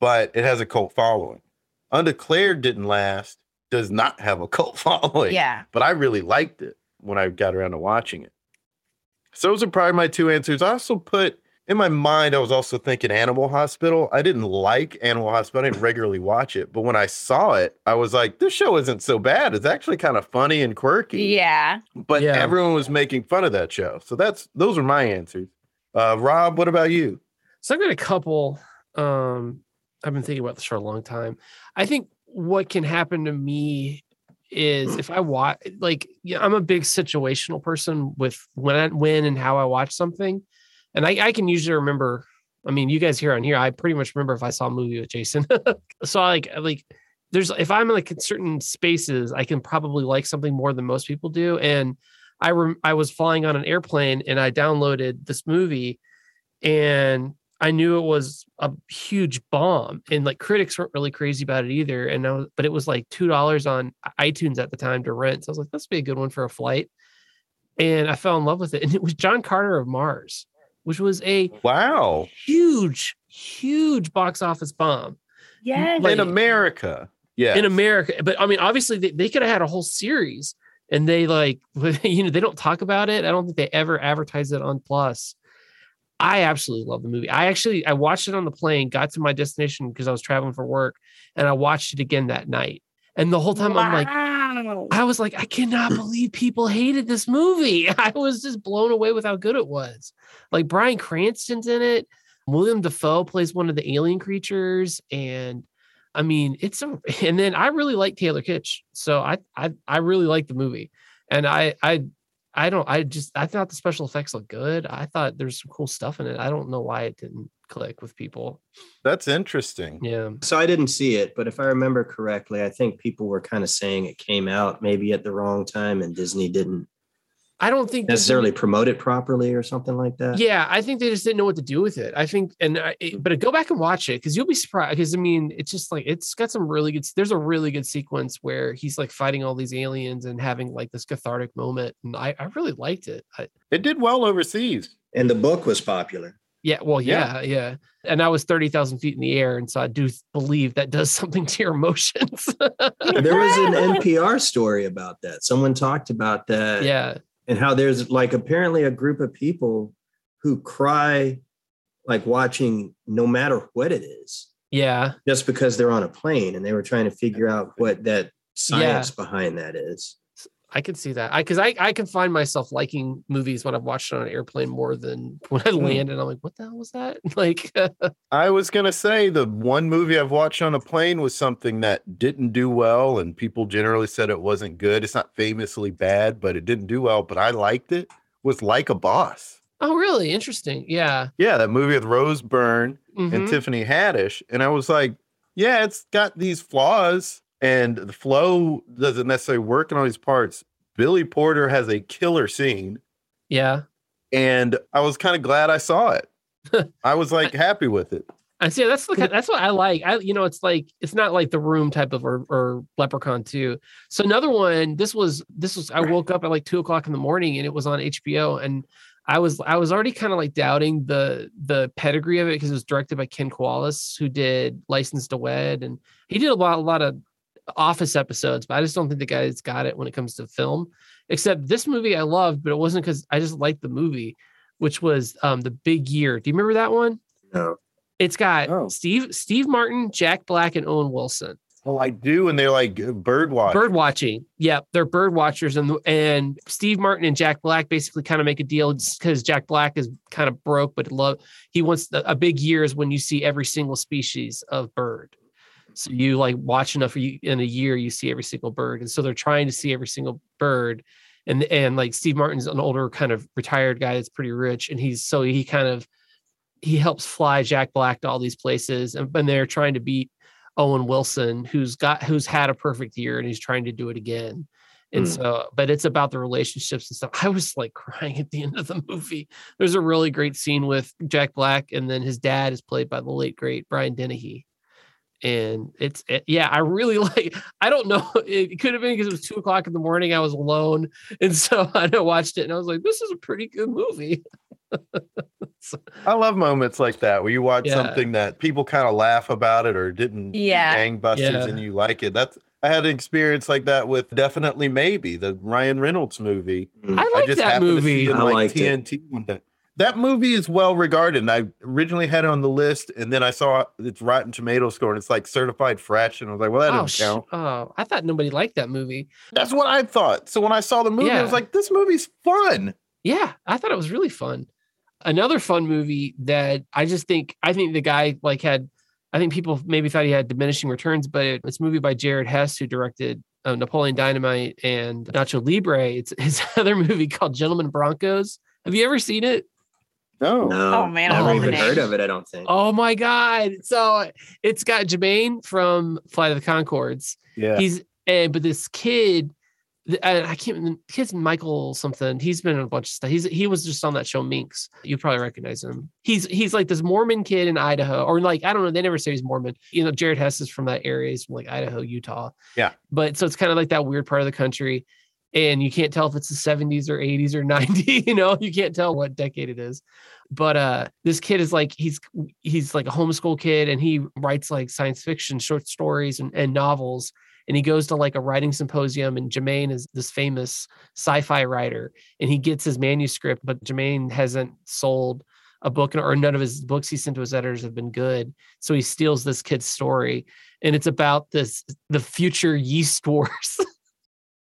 but it has a cult following. Undeclared didn't last, does not have a cult following. Yeah. But I really liked it when I got around to watching it. So those are probably my two answers. I also put in my mind, I was also thinking Animal Hospital. I didn't like Animal Hospital. I didn't regularly watch it. But when I saw it, I was like, this show isn't so bad. It's actually kind of funny and quirky. Yeah. But Yeah. everyone was making fun of that show. So that's those are my answers. Uh, Rob, what about you? So I've got a couple. Um, I've been thinking about this for a long time. I think what can happen to me is if I watch, like, I'm a big situational person with when, I, when and how I watch something, and I, I can usually remember. I mean, you guys here on here, I pretty much remember if I saw a movie with Jason. so I like, like, there's if I'm in like in certain spaces, I can probably like something more than most people do. And I rem- I was flying on an airplane and I downloaded this movie, and I knew it was a huge bomb, and like critics weren't really crazy about it either. And I was, but it was like two dollars on iTunes at the time to rent. So I was like, this would be a good one for a flight. And I fell in love with it, and it was John Carter of Mars, which was a Wow. huge, huge box office bomb Yes. Like- in America. Yeah. in America. But I mean, obviously, they, they could have had a whole series, and they like, you know, they don't talk about it. I don't think they ever advertise it on Plus. I absolutely love the movie. I actually I watched it on the plane, got to my destination because I was traveling for work, and I watched it again that night. And the whole time I'm like, Wow. I was like, I cannot believe people hated this movie. I was just blown away with how good it was. Like Bryan Cranston's in it. Willem Dafoe plays one of the alien creatures, and I mean, it's a. And then I really like Taylor Kitsch, so I I I really like the movie, and I I I don't I just I thought the special effects looked good. I thought there's some cool stuff in it. I don't know why it didn't click with people. That's interesting. Yeah, So I didn't see it, but if I remember correctly, I think people were kind of saying it came out maybe at the wrong time and Disney didn't I don't think Disney- necessarily promote it properly or something like that. Yeah, I think they just didn't know what to do with it. I think, and I, it- but go back and watch it because you'll be surprised. Because I mean, it's just like it's got some really good. There's a really good sequence where he's like fighting all these aliens and having like this cathartic moment, and I, I really liked it. I, It did well overseas. And the book was popular. yeah, well, Yeah. yeah, yeah. And I was thirty thousand feet in the air, and so I do believe that does something to your emotions. There was an NPR story about that. Someone talked about that yeah, and how there's like apparently a group of people who cry like watching no matter what it is, yeah. just because they're on a plane and they were trying to figure out what that science behind that is. I can see that. I because I I can find myself liking movies when I've watched it on an airplane more than when I Hmm. land and I'm like, what the hell was that? Like, I was gonna say the one movie I've watched on a plane was something that didn't do well, and people generally said it wasn't good. It's not famously bad, but it didn't do well. But I liked it. Was like a boss. oh, really interesting. Yeah. Yeah, that movie with Rose Byrne Mhm. and Tiffany Haddish, and I was like, yeah, it's got these flaws, and the flow doesn't necessarily work in all these parts. Billy Porter has a killer scene, Yeah. and I was kind of glad I saw it. I was like happy with it. I see. That's the, kind- that's what I like. I you know, it's like it's not like the room type of or, or Leprechaun two. So another one. This was this was. I woke up at like two o'clock in the morning and it was on HBO and I was I was already kind of like doubting the the pedigree of it because it was directed by Ken Kwapis who did License to Wed and he did a lot a lot of Office episodes, but I just don't think the guy's got it when it comes to film. Except this movie I loved, but it wasn't because I just liked the movie, which was um the Big Year. Do you remember that one? No. It's got Oh. Steve Steve Martin, Jack Black, and Owen Wilson. Oh, I do, and they're like bird watch. Bird watching. Yep, they're bird watchers, and and Steve Martin and Jack Black basically kind of make a deal because Jack Black is kind of broke, but love he wants the, a big year is when you see every single species of bird. So you like watch enough in a year, you see every single bird, and so they're trying to see every single bird. And and like Steve Martin's an older kind of retired guy that's pretty rich, and he's so he kind of he helps fly Jack Black to all these places, and, and they're trying to beat Owen Wilson, who's got who's had a perfect year and he's trying to do it again. And Hmm. so, but it's about the relationships and stuff. I was like crying at the end of the movie. There's a really great scene with Jack Black, and then his dad is played by the late great Brian Dennehy. And it's it, yeah, I really like. I don't know. It could have been because it was two o'clock in the morning. I was alone, and so I watched it, and I was like, "This is a pretty good movie." So- I love moments like that where you watch Yeah. something that people kind of laugh about it or didn't Yeah. gangbusters Yeah. and you like it. That's I had an experience like that with Definitely Maybe, the Ryan Reynolds movie. I like that happened to movie. see it on, I like liked it. TNT one day. That movie is well regarded. And I originally had it on the list, and then I saw its Rotten Tomato score, and it's like certified fresh. And I was like, well, that oh, doesn't sh- count. oh, I thought nobody liked that movie. That's what I thought. So when I saw the movie, I was like, this movie's fun. Yeah, I thought it was really fun. Another fun movie that I just think I think the guy like had I think people maybe thought he had diminishing returns, but it, it's a movie by Jared Hess who directed uh, Napoleon Dynamite and Nacho Libre. It's his other movie called Gentlemen Broncos. Have you ever seen it? No. No, Oh, man, I've never even heard of it. I don't think. Oh my god! So it's got Jermaine from Flight of the Conchords. Yeah. He's and but this kid, I, I can't. The kid's Michael something. He's been in a bunch of stuff. He's he was just on that show Minx. You probably recognize him. He's he's like this Mormon kid in Idaho, or like I don't know. They never say he's Mormon. You know, Jared Hess is from that area. He's from like Idaho, Utah. Yeah. But so it's kind of like that weird part of the country. And you can't tell if it's the 70s or 80s or 90, you know, you can't tell what decade it is. But uh this kid is like he's he's like a homeschool kid and he writes like science fiction short stories and, and novels. And he goes to like a writing symposium and Jermaine is this famous sci-fi writer and he gets his manuscript but Jermaine hasn't sold a book or none of his books he sent to his editors have been good. So he steals this kid's story and it's about this the future yeast wars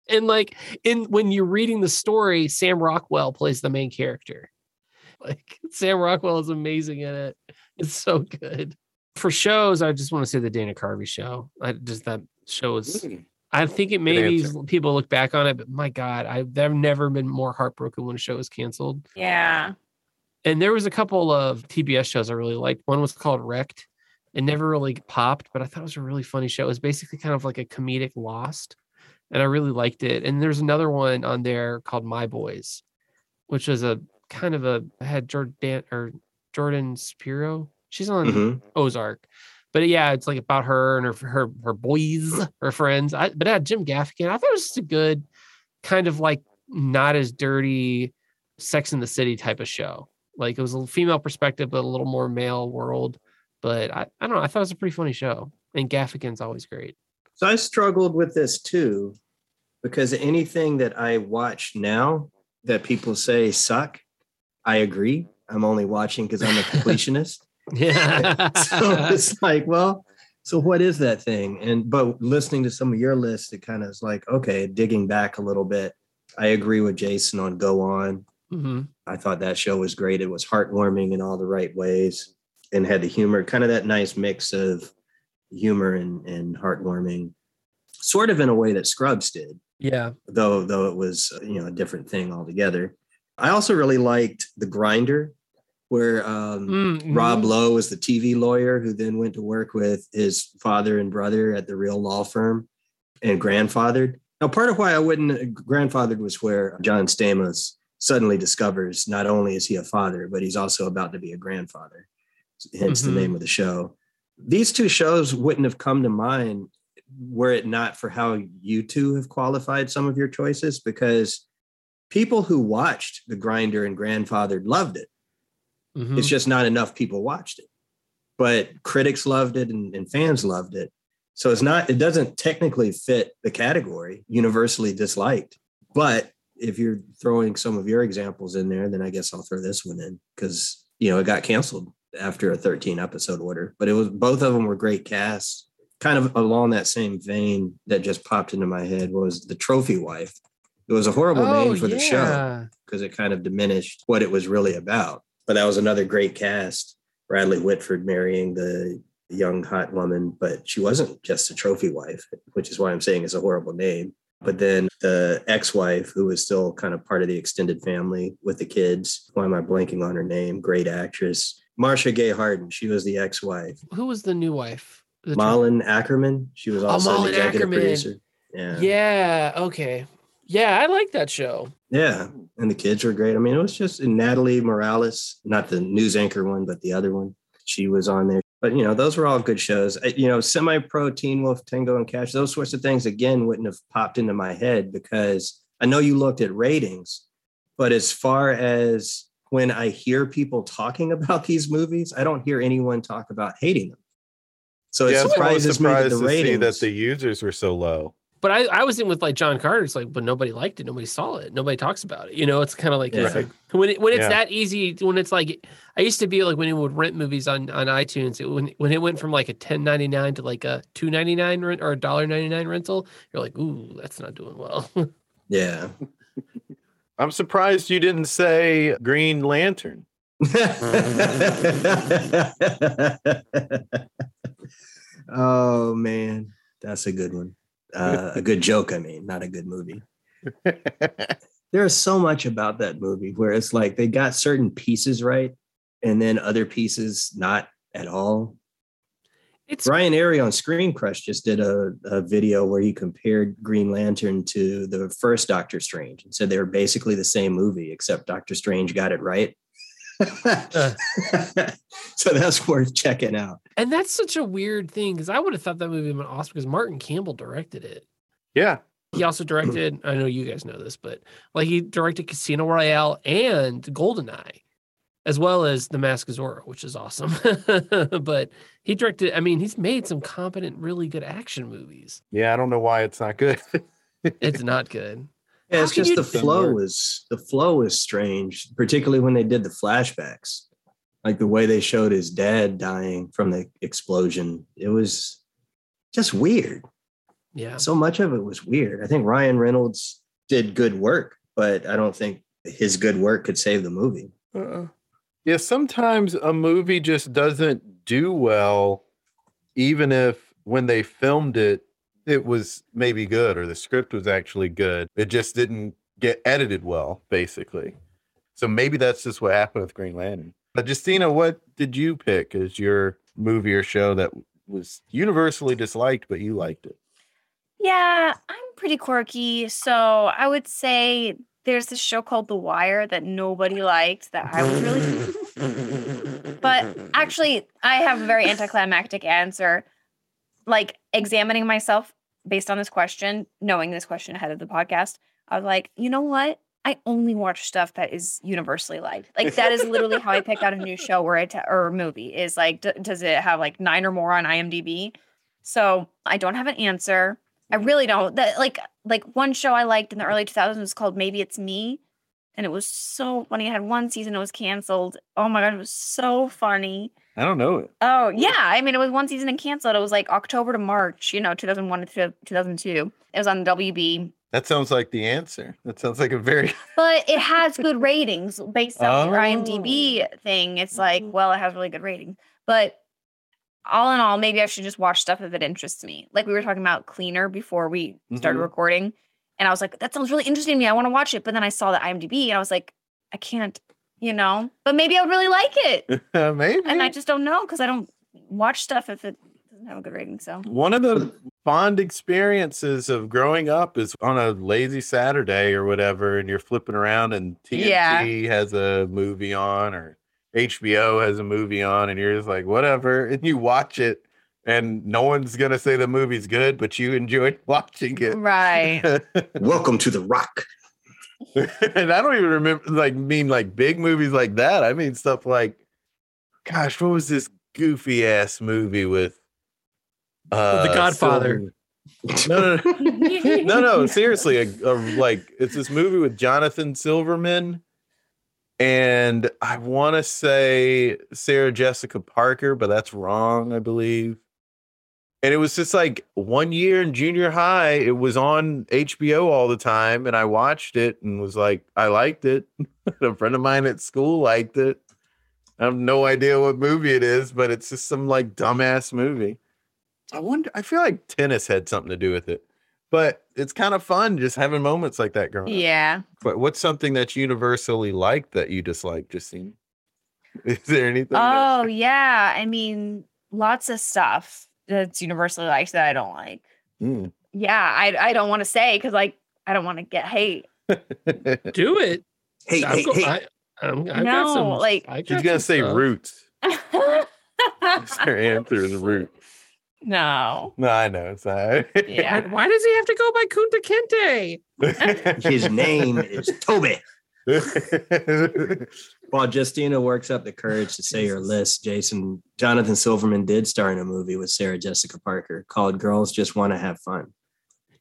and like in when you're reading the story Sam Rockwell plays the main character like Sam Rockwell is amazing in it it's so good for shows I just want to say the Dana Carvey show I just that show is Mm. I think it maybe people look back on it, but my God, I've, I've never been more heartbroken when a show was canceled. Yeah. And there was a couple of TBS shows I really liked. One was called Wrecked. It never really popped, but I thought it was a really funny show. It was basically kind of like a comedic Lost, and I really liked it. And there's another one on there called My Boys, which was a kind of a had Jordan or Jordana Spiro. She's on Mhm. Ozark. But yeah, it's like about her and her her her boys, her friends. I, but it had Jim Gaffigan. I thought it was just a good kind of like not as dirty Sex in the City type of show. Like it was a female perspective, but a little more male world. But I, I don't know. I thought it was a pretty funny show. And Gaffigan's always great. So I struggled with this too, because anything that I watch now that people say suck, I agree. I'm only watching because I'm a completionist. Yeah. so it's like, well, So what is that thing? And but listening to some of your list, it kind of is like, okay, digging back a little bit. I agree with Jason on Go On. hmm I thought that show was great. It was heartwarming in all the right ways and had the humor, kind of that nice mix of humor and, and heartwarming, sort of in a way that Scrubs did, Yeah. though though it was you know a different thing altogether. I also really liked The Grinder, where um, Mm, Rob mhm. Lowe was the TV lawyer who then went to work with his father and brother at the real law firm and grandfathered. Now, part of why I wouldn't grandfathered was where John Stamos suddenly discovers not only is he a father, but he's also about to be a grandfather. Hence Mhm. the name of the show. These two shows wouldn't have come to mind were it not for how you two have qualified some of your choices, because people who watched The Grinder and Grandfathered loved it. Mhm. It's just not enough people watched it. But critics loved it and, and fans loved it. So it's not, it doesn't technically fit the category universally disliked. But if you're throwing some of your examples in there, then I guess I'll throw this one in because, you know, it got canceled after a 13 episode order. But it was both of them were great casts. Kind of along that same vein that just popped into my head was The Trophy Wife. It was a horrible Oh, name for the show because it kind of diminished what it was really about. But that was another great cast. Bradley Whitford marrying the young hot woman, but she wasn't just a trophy wife, which is why I'm saying it's a horrible name. But then the ex-wife, who was still kind of part of the extended family with the kids. Why am I blanking on her name? Great actress. Marcia Gay Harden. She was the ex-wife. Who was the new wife? The Malin Akerman. She was Oh, also an Malin executive Akerman. producer. Yeah. Yeah. Okay. Yeah, I like that show. Yeah, and the kids were great. I mean, it was just Natalie Morales, not the news anchor one, but the other one. She was on there. But you know, those were all good shows. You know, semi-pro, Teen Wolf, Tango, and Cash. Those sorts of things again wouldn't have popped into my head because I know you looked at ratings, but as far as when I hear people talking about these movies, I don't hear anyone talk about hating them. So it yeah, I was surprises me that the to see that the users were so low. But I, I was in with like John Carter. It's like, but nobody liked it. Nobody saw it. Nobody talks about it. You know, it's kind of like Yeah. like when it, when it's Yeah. that easy. When it's like, I used to be like when it would rent movies on on iTunes. It, when when it went from like a ten ninety nine to like a two ninety nine rent or a dollar ninety nine rental, you're like, ooh, that's not doing well. yeah. I'm surprised you didn't say Green Lantern. oh man, that's a good one. Uh, a good joke, I mean, not a good movie. There's so much about that movie where it's like they got certain pieces right, and then other pieces not at all. It's Ryan Arey on Screen Crush just did a, a video where he compared Green Lantern to the first Doctor Strange and said they were basically the same movie, except Doctor Strange got it right. so that's worth checking out. and that's such a weird thing because I would have thought that movie would have been awesome because Martin Campbell directed it. Yeah. He also directed. I know you guys know this, but like he directed Casino Royale and Goldeneye, as well as The Mask of Zorro, which is awesome. but he directed. I mean, he's made some competent, really good action movies. Yeah. I don't know why it's not good. It's not good. Yeah, it's just the flow that? was the flow is strange, particularly when they did the flashbacks, like the way they showed his dad dying from the explosion. It was just weird. Yeah. So much of it was weird. I think Ryan Reynolds did good work, but I don't think his good work could save the movie. Uh-uh. Yeah, sometimes a movie just doesn't do well, even if when they filmed it, it was maybe good or the script was actually good. It just didn't get edited well, basically. So maybe that's just what happened with Green Lantern. But Justina, what did you pick as your movie or show that was universally disliked, but you liked it? Yeah, I'm pretty quirky. So I would say there's this show called The Wire that nobody liked that I was really. but actually, I have a very anticlimactic answer. Like examining myself based on this question, knowing this question ahead of the podcast, I was like, you know what? I only watch stuff that is universally liked. Like that is literally how I pick out a new show or a t- or a movie. Is like, d- does it have like nine or more on IMDb? So I don't have an answer. I really don't. That like like one show I liked in the early 2000s was called Maybe It's Me. and it was so funny. It had one season, it was canceled. Oh my god, it was so funny. I don't know it. Oh yeah, I mean it was one season and canceled. It was like October to March, you know, 2001 to 2002. It was on WB, That sounds like the answer. That sounds like a very but it has good ratings based on your Oh. IMDb thing. It's like, well, it has really good ratings, but all in all, maybe I should just watch stuff if it interests me. Like we were talking about Cleaner before we started Mhm. recording, and I was like, that sounds really interesting to me. I want to watch it, but then I saw the IMDb and I was like, I can't, you know. But maybe I would really like it, maybe. and I just don't know because I don't watch stuff if it doesn't have a good rating. So One of the fond experiences of growing up is on a lazy Saturday or whatever, and you're flipping around and TNT has a movie on or HBO has a movie on, and you're just like, whatever. And you watch it, and no one's going to say the movie's good, but you enjoyed watching it. right, Welcome to the Rock. and I don't even remember, like, mean like big movies like that. I mean stuff like, gosh, what was this goofy ass movie with uh, The Godfather. Silver- No, no, no, no, no. Seriously, a, a, like it's this movie with Jonathan Silverman, and I want to say Sarah Jessica Parker, but that's wrong, I believe. And it was just like one year in junior high, it was on HBO all the time, and I watched it and was like, I liked it. a friend of mine at school liked it. I have no idea what movie it is, but it's just some like dumbass movie. I wonder. I feel like tennis had something to do with it, but it's kind of fun just having moments like that growing up. yeah. But what's something that's universally liked that you dislike, Justine? Is there anything? that- Oh yeah, I mean, lots of stuff that's universally liked that I don't like. Mm. Yeah, I I don't want to say because like I don't want to get hate. Do it. Hey, I've hey, got- hey. I, I'm, I've got No, some, like- I She's gonna say stuff. roots. Her answer is root. No. No, I know it's not. Why, Yeah. why does he have to go by Kunta Kinte? His name is Toby. While Justina works up the courage to say her list, Jason Jonathan Silverman did star in a movie with Sarah Jessica Parker called "Girls Just Want to Have Fun"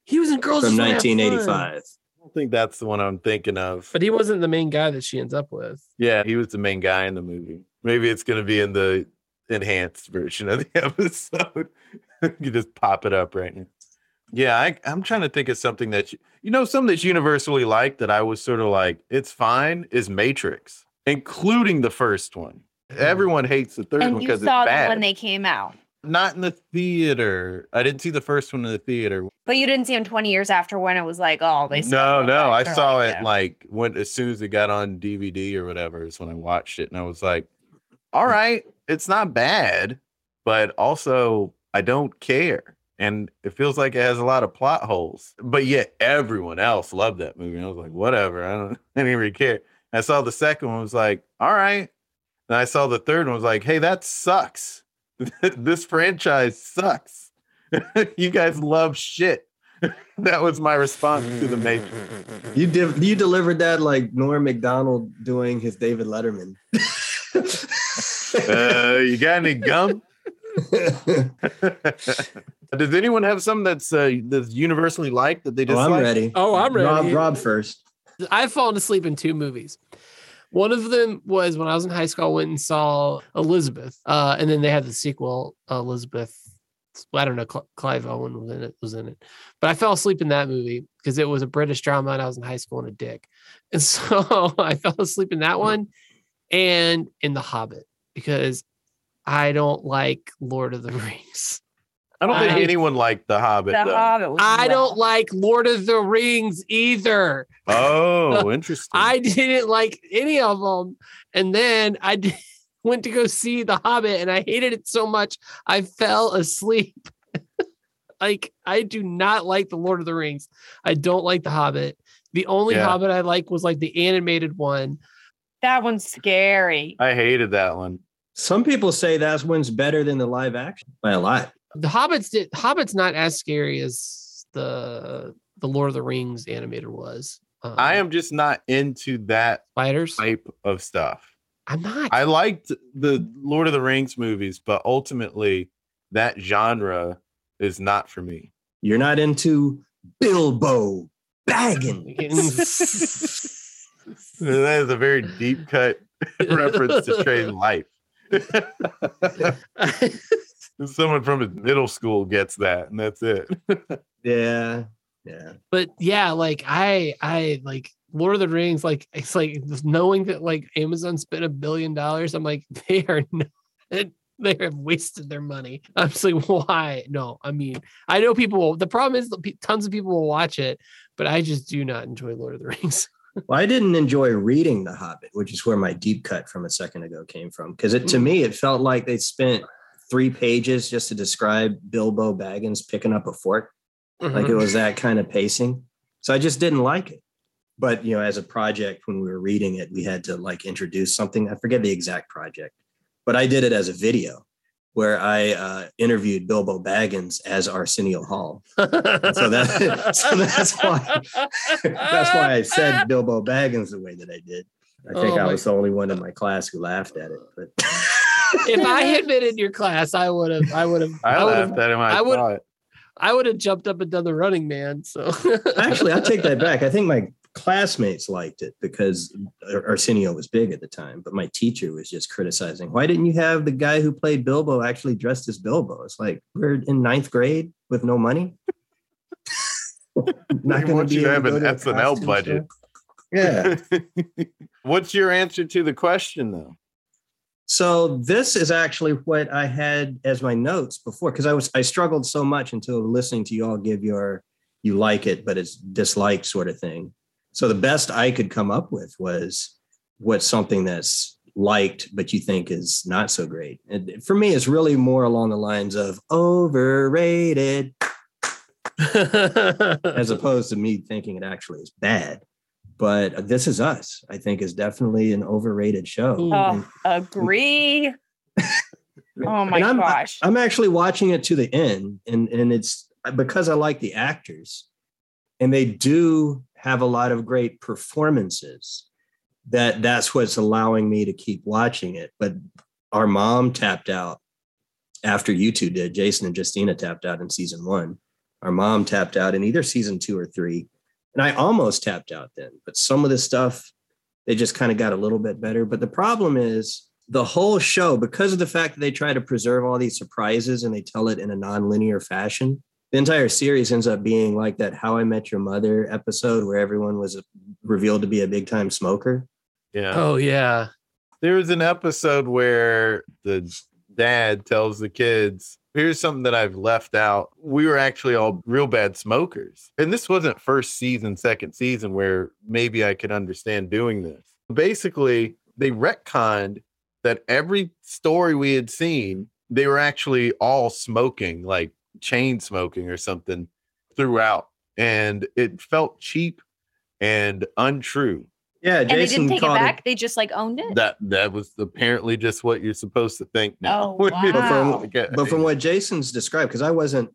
He was in Girls from Just Wanna Have Fun. 1985. I don't think that's the one I'm thinking of. But he wasn't the main guy that she ends up with. Yeah, he was the main guy in the movie. Maybe it's gonna be in the enhanced version of the episode. you just pop it up right now. Yeah, I, I'm trying to think of something that you, you know, something that's universally liked that I was sort of like, it's fine, is Matrix, including the first one. Mm. Everyone hates the third one and you because it's saw them bad. when they came out, Not in the theater. I didn't see the first one in the theater. but you didn't see them 20 years after when it was like, oh, they. No, suck. no, I saw like, it yeah. like when as soon as it got on DVD or whatever is when I watched it, and I was like, "All right, it's not bad, but also I don't care." And it feels like it has a lot of plot holes, but yet everyone else loved that movie. And I was like, "Whatever, I don't, I didn't really care." I saw the second one, was like, "All right," and I saw the third one, was like, "Hey, that sucks. this franchise sucks. you guys love shit." that was my response to the Matrix. You did. You delivered that like Norm Macdonald doing his David Letterman. Uh, you got any gum? Does anyone have something that's uh, that's universally liked that they just? oh. I'm ready. Oh, I'm Rob, ready. Rob first. I've fallen asleep in two movies. One of them was when I was in high school, I went and saw Elizabeth. Uh, and then they had the sequel, Elizabeth. I don't know, Cl- Clive Owen was in it, was in it. But I fell asleep in that movie because it was a British drama and I was in high school and a dick. And so I fell asleep in that one and in The Hobbit because I don't like Lord of the Rings. I don't think I- anyone liked The Hobbit. The though. Hobbit was I rough. don't like Lord of the Rings either. Oh, interesting. I didn't like any of them. And then I did, went to go see The Hobbit and I hated it so much I fell asleep. like I do not like The Lord of the Rings. I don't like The Hobbit. The only Yeah. Hobbit I like was like the animated one. That one's scary. I hated that one. Some people say that one's better than the live action by a lot. The Hobbit's did, Hobbit's not as scary as the the Lord of the Rings animated was. Um, I am just not into that spiders. type of stuff. I'm not. I liked the Lord of the Rings movies, but ultimately, that genre is not for me. You're not into Bilbo Baggins. that is a very deep cut reference to Trey's life. Someone from his middle school gets that, and that's it. Yeah. Yeah. but yeah, like I I like Lord of the Rings, like it's like knowing that like Amazon spent a billion dollars, I'm like, they are not they have wasted their money. I'm just like, why? No, I mean, I know people will the problem is tons of people will watch it, but I just do not enjoy Lord of the Rings. Well, I didn't enjoy reading The Hobbit, which is where my deep cut from a second ago came from. Because it to hmm. me, it felt like they spent three pages just to describe Bilbo Baggins picking up a fork. Like it mm-hmm. was that kind of pacing. So I just didn't like it. But you know, as a project, when we were reading it, we had to like introduce something. I forget the exact project, but I did it as a video where I uh, interviewed Bilbo Baggins as Arsenio Hall. So that so that's why that's why I said Bilbo Baggins the way that I did. I think Oh I was the only one in my class who laughed at it. But if I had been in your class, I would have I would have I, I would have laughed at him. I, I would- I would have jumped up and done the running man. So actually, I take that back. I think my classmates liked it because Arsenio was big at the time, but my teacher was just criticizing. Why didn't you have the guy who played Bilbo actually dressed as Bilbo? It's like we're in ninth grade with no money. Not They gonna you be to have an SNL budget. show. Yeah. What's your answer to the question, though? So this is actually what I had as my notes before because I was I struggled so much until listening to you all give your you like it but it's dislike sort of thing. So the best I could come up with was what's something that's liked but you think is not so great. And for me, it's really more along the lines of overrated as opposed to me thinking it actually is bad. But this is us. I think is definitely an overrated show. Ooh. And- Oh, agree. oh my I'm- gosh. I'm actually watching it to the end, and and it's because I like the actors, and they do have a lot of great performances. That that's what's allowing me to keep watching it. But our mom tapped out after you two did. Jason and Justina tapped out in season one. Our mom tapped out in either season two or three, and I almost tapped out then. But some of the stuff they just kind of got a little bit better. But the problem is the whole show, because of the fact that they try to preserve all these surprises and they tell it in a non-linear fashion, the entire series ends up being like that How I Met Your Mother episode where everyone was revealed to be a big time smoker. Yeah. oh yeah. There was an episode where the dad tells the kids, Here's something that I've left out. We were actually all real bad smokers. And this wasn't first season, second season, where maybe I could understand doing this. Basically, they retconned that every story we had seen, they were actually all smoking, like chain smoking or something throughout. And it felt cheap and untrue. Yeah, and they Jason didn't take it called back. They just like owned it. That that was apparently just what you're supposed to think now. Oh, wow. Like, uh, But from what Jason's described, because I wasn't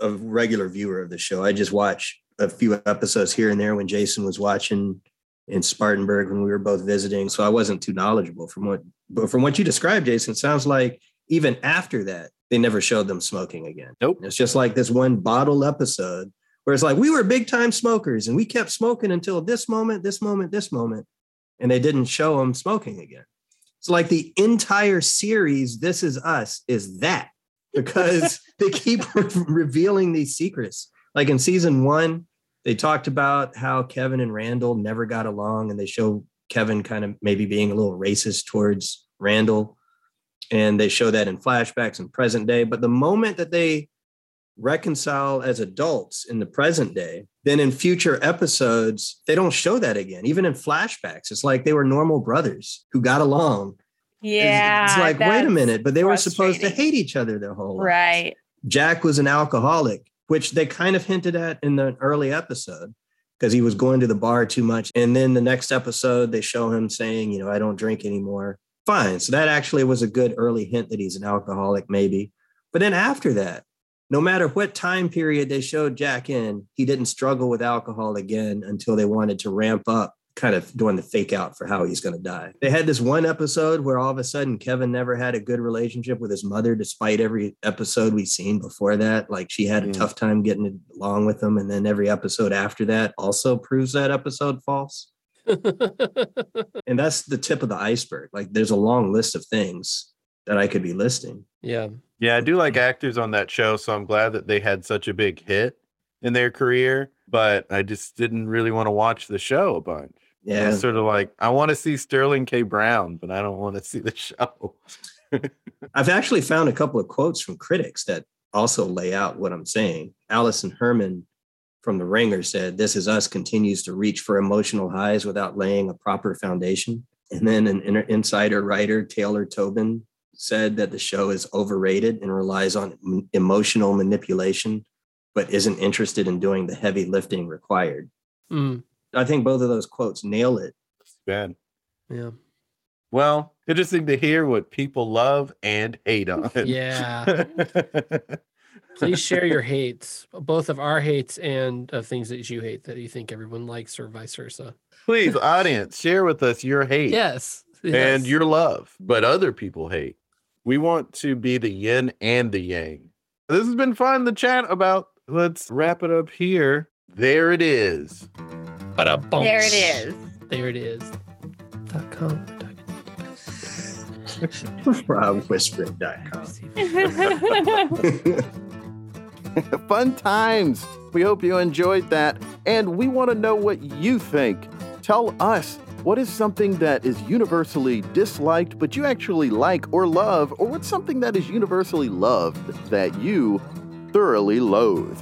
a regular viewer of the show, I just watched a few episodes here and there when Jason was watching in Spartanburg when we were both visiting. So I wasn't too knowledgeable from what, but from what you described, Jason, it sounds like even after that, they never showed them smoking again. Nope. It's just like this one bottle episode where it's like we were big time smokers and we kept smoking until this moment, this moment, this moment, and they didn't show them smoking again. It's like the entire series, This Is Us, is that because they keep revealing these secrets. Like in season one, they talked about how Kevin and Randall never got along, and they show Kevin kind of maybe being a little racist towards Randall. And they show that in flashbacks and present day. But the moment that they reconcile as adults in the present day, then in future episodes, they don't show that again. Even in flashbacks, it's like they were normal brothers who got along. Yeah. It's, like, wait a minute, but they were supposed to hate each other their whole lives. Right. Jack was an alcoholic, which they kind of hinted at in the early episode because he was going to the bar too much. And then the next episode, they show him saying, you know, I don't drink anymore. Fine. So that actually was a good early hint that he's an alcoholic, maybe. But then after that, no matter what time period they showed Jack in, he didn't struggle with alcohol again until they wanted to ramp up, kind of doing the fake out for how he's going to die. They had this one episode where all of a sudden Kevin never had a good relationship with his mother, despite every episode we've seen before that. Like she had a tough time getting along with him. And then every episode after that also proves that episode false. And that's the tip of the iceberg. Like there's a long list of things that I could be listing. yeah. Yeah, I do like actors on that show, so I'm glad that they had such a big hit in their career. But I just didn't really want to watch the show a bunch. Yeah. was sort of like, I want to see Sterling K. Brown, but I don't want to see the show. I've actually found a couple of quotes from critics that also lay out what I'm saying. Alison Herman from The Ringer said, This Is Us continues to reach for emotional highs without laying a proper foundation. And then an inner insider writer, Taylor Tobin, said that the show is overrated and relies on m- emotional manipulation, but isn't interested in doing the heavy lifting required. Mm, I think both of those quotes nail it. Bad. yeah. Well, interesting to hear what people love and hate on. Yeah. Please share your hates, both of our hates and of things that you hate that you think everyone likes, or vice versa. Please, audience, share with us your hate Yes. and yes. your love, but other people hate. We want to be the yin and the yang. This has been fun. The chat about. Let's wrap it up here. There it is. Ba-da-bum. There it is. There it is. Dot com. RobWhispering.com. Fun times. We hope you enjoyed that. And we want to know what you think. Tell us what is something that is universally disliked, but you actually like or love, or what's something that is universally loved that you thoroughly loathe.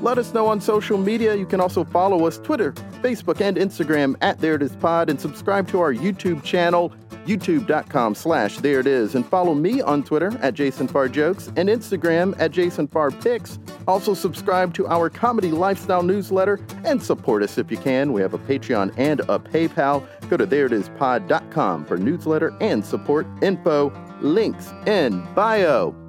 Let us know on social media. You can also follow us Twitter, Facebook, and Instagram at There It Is Pod and subscribe to our YouTube channel, youtube.com slash there it is. And follow me on Twitter at Jason Farr Jokes and Instagram at Jason Farr Pics. Also subscribe to our comedy lifestyle newsletter and support us if you can. We have a Patreon and a PayPal. Go to thereitispod.com for newsletter and support info. Links in bio.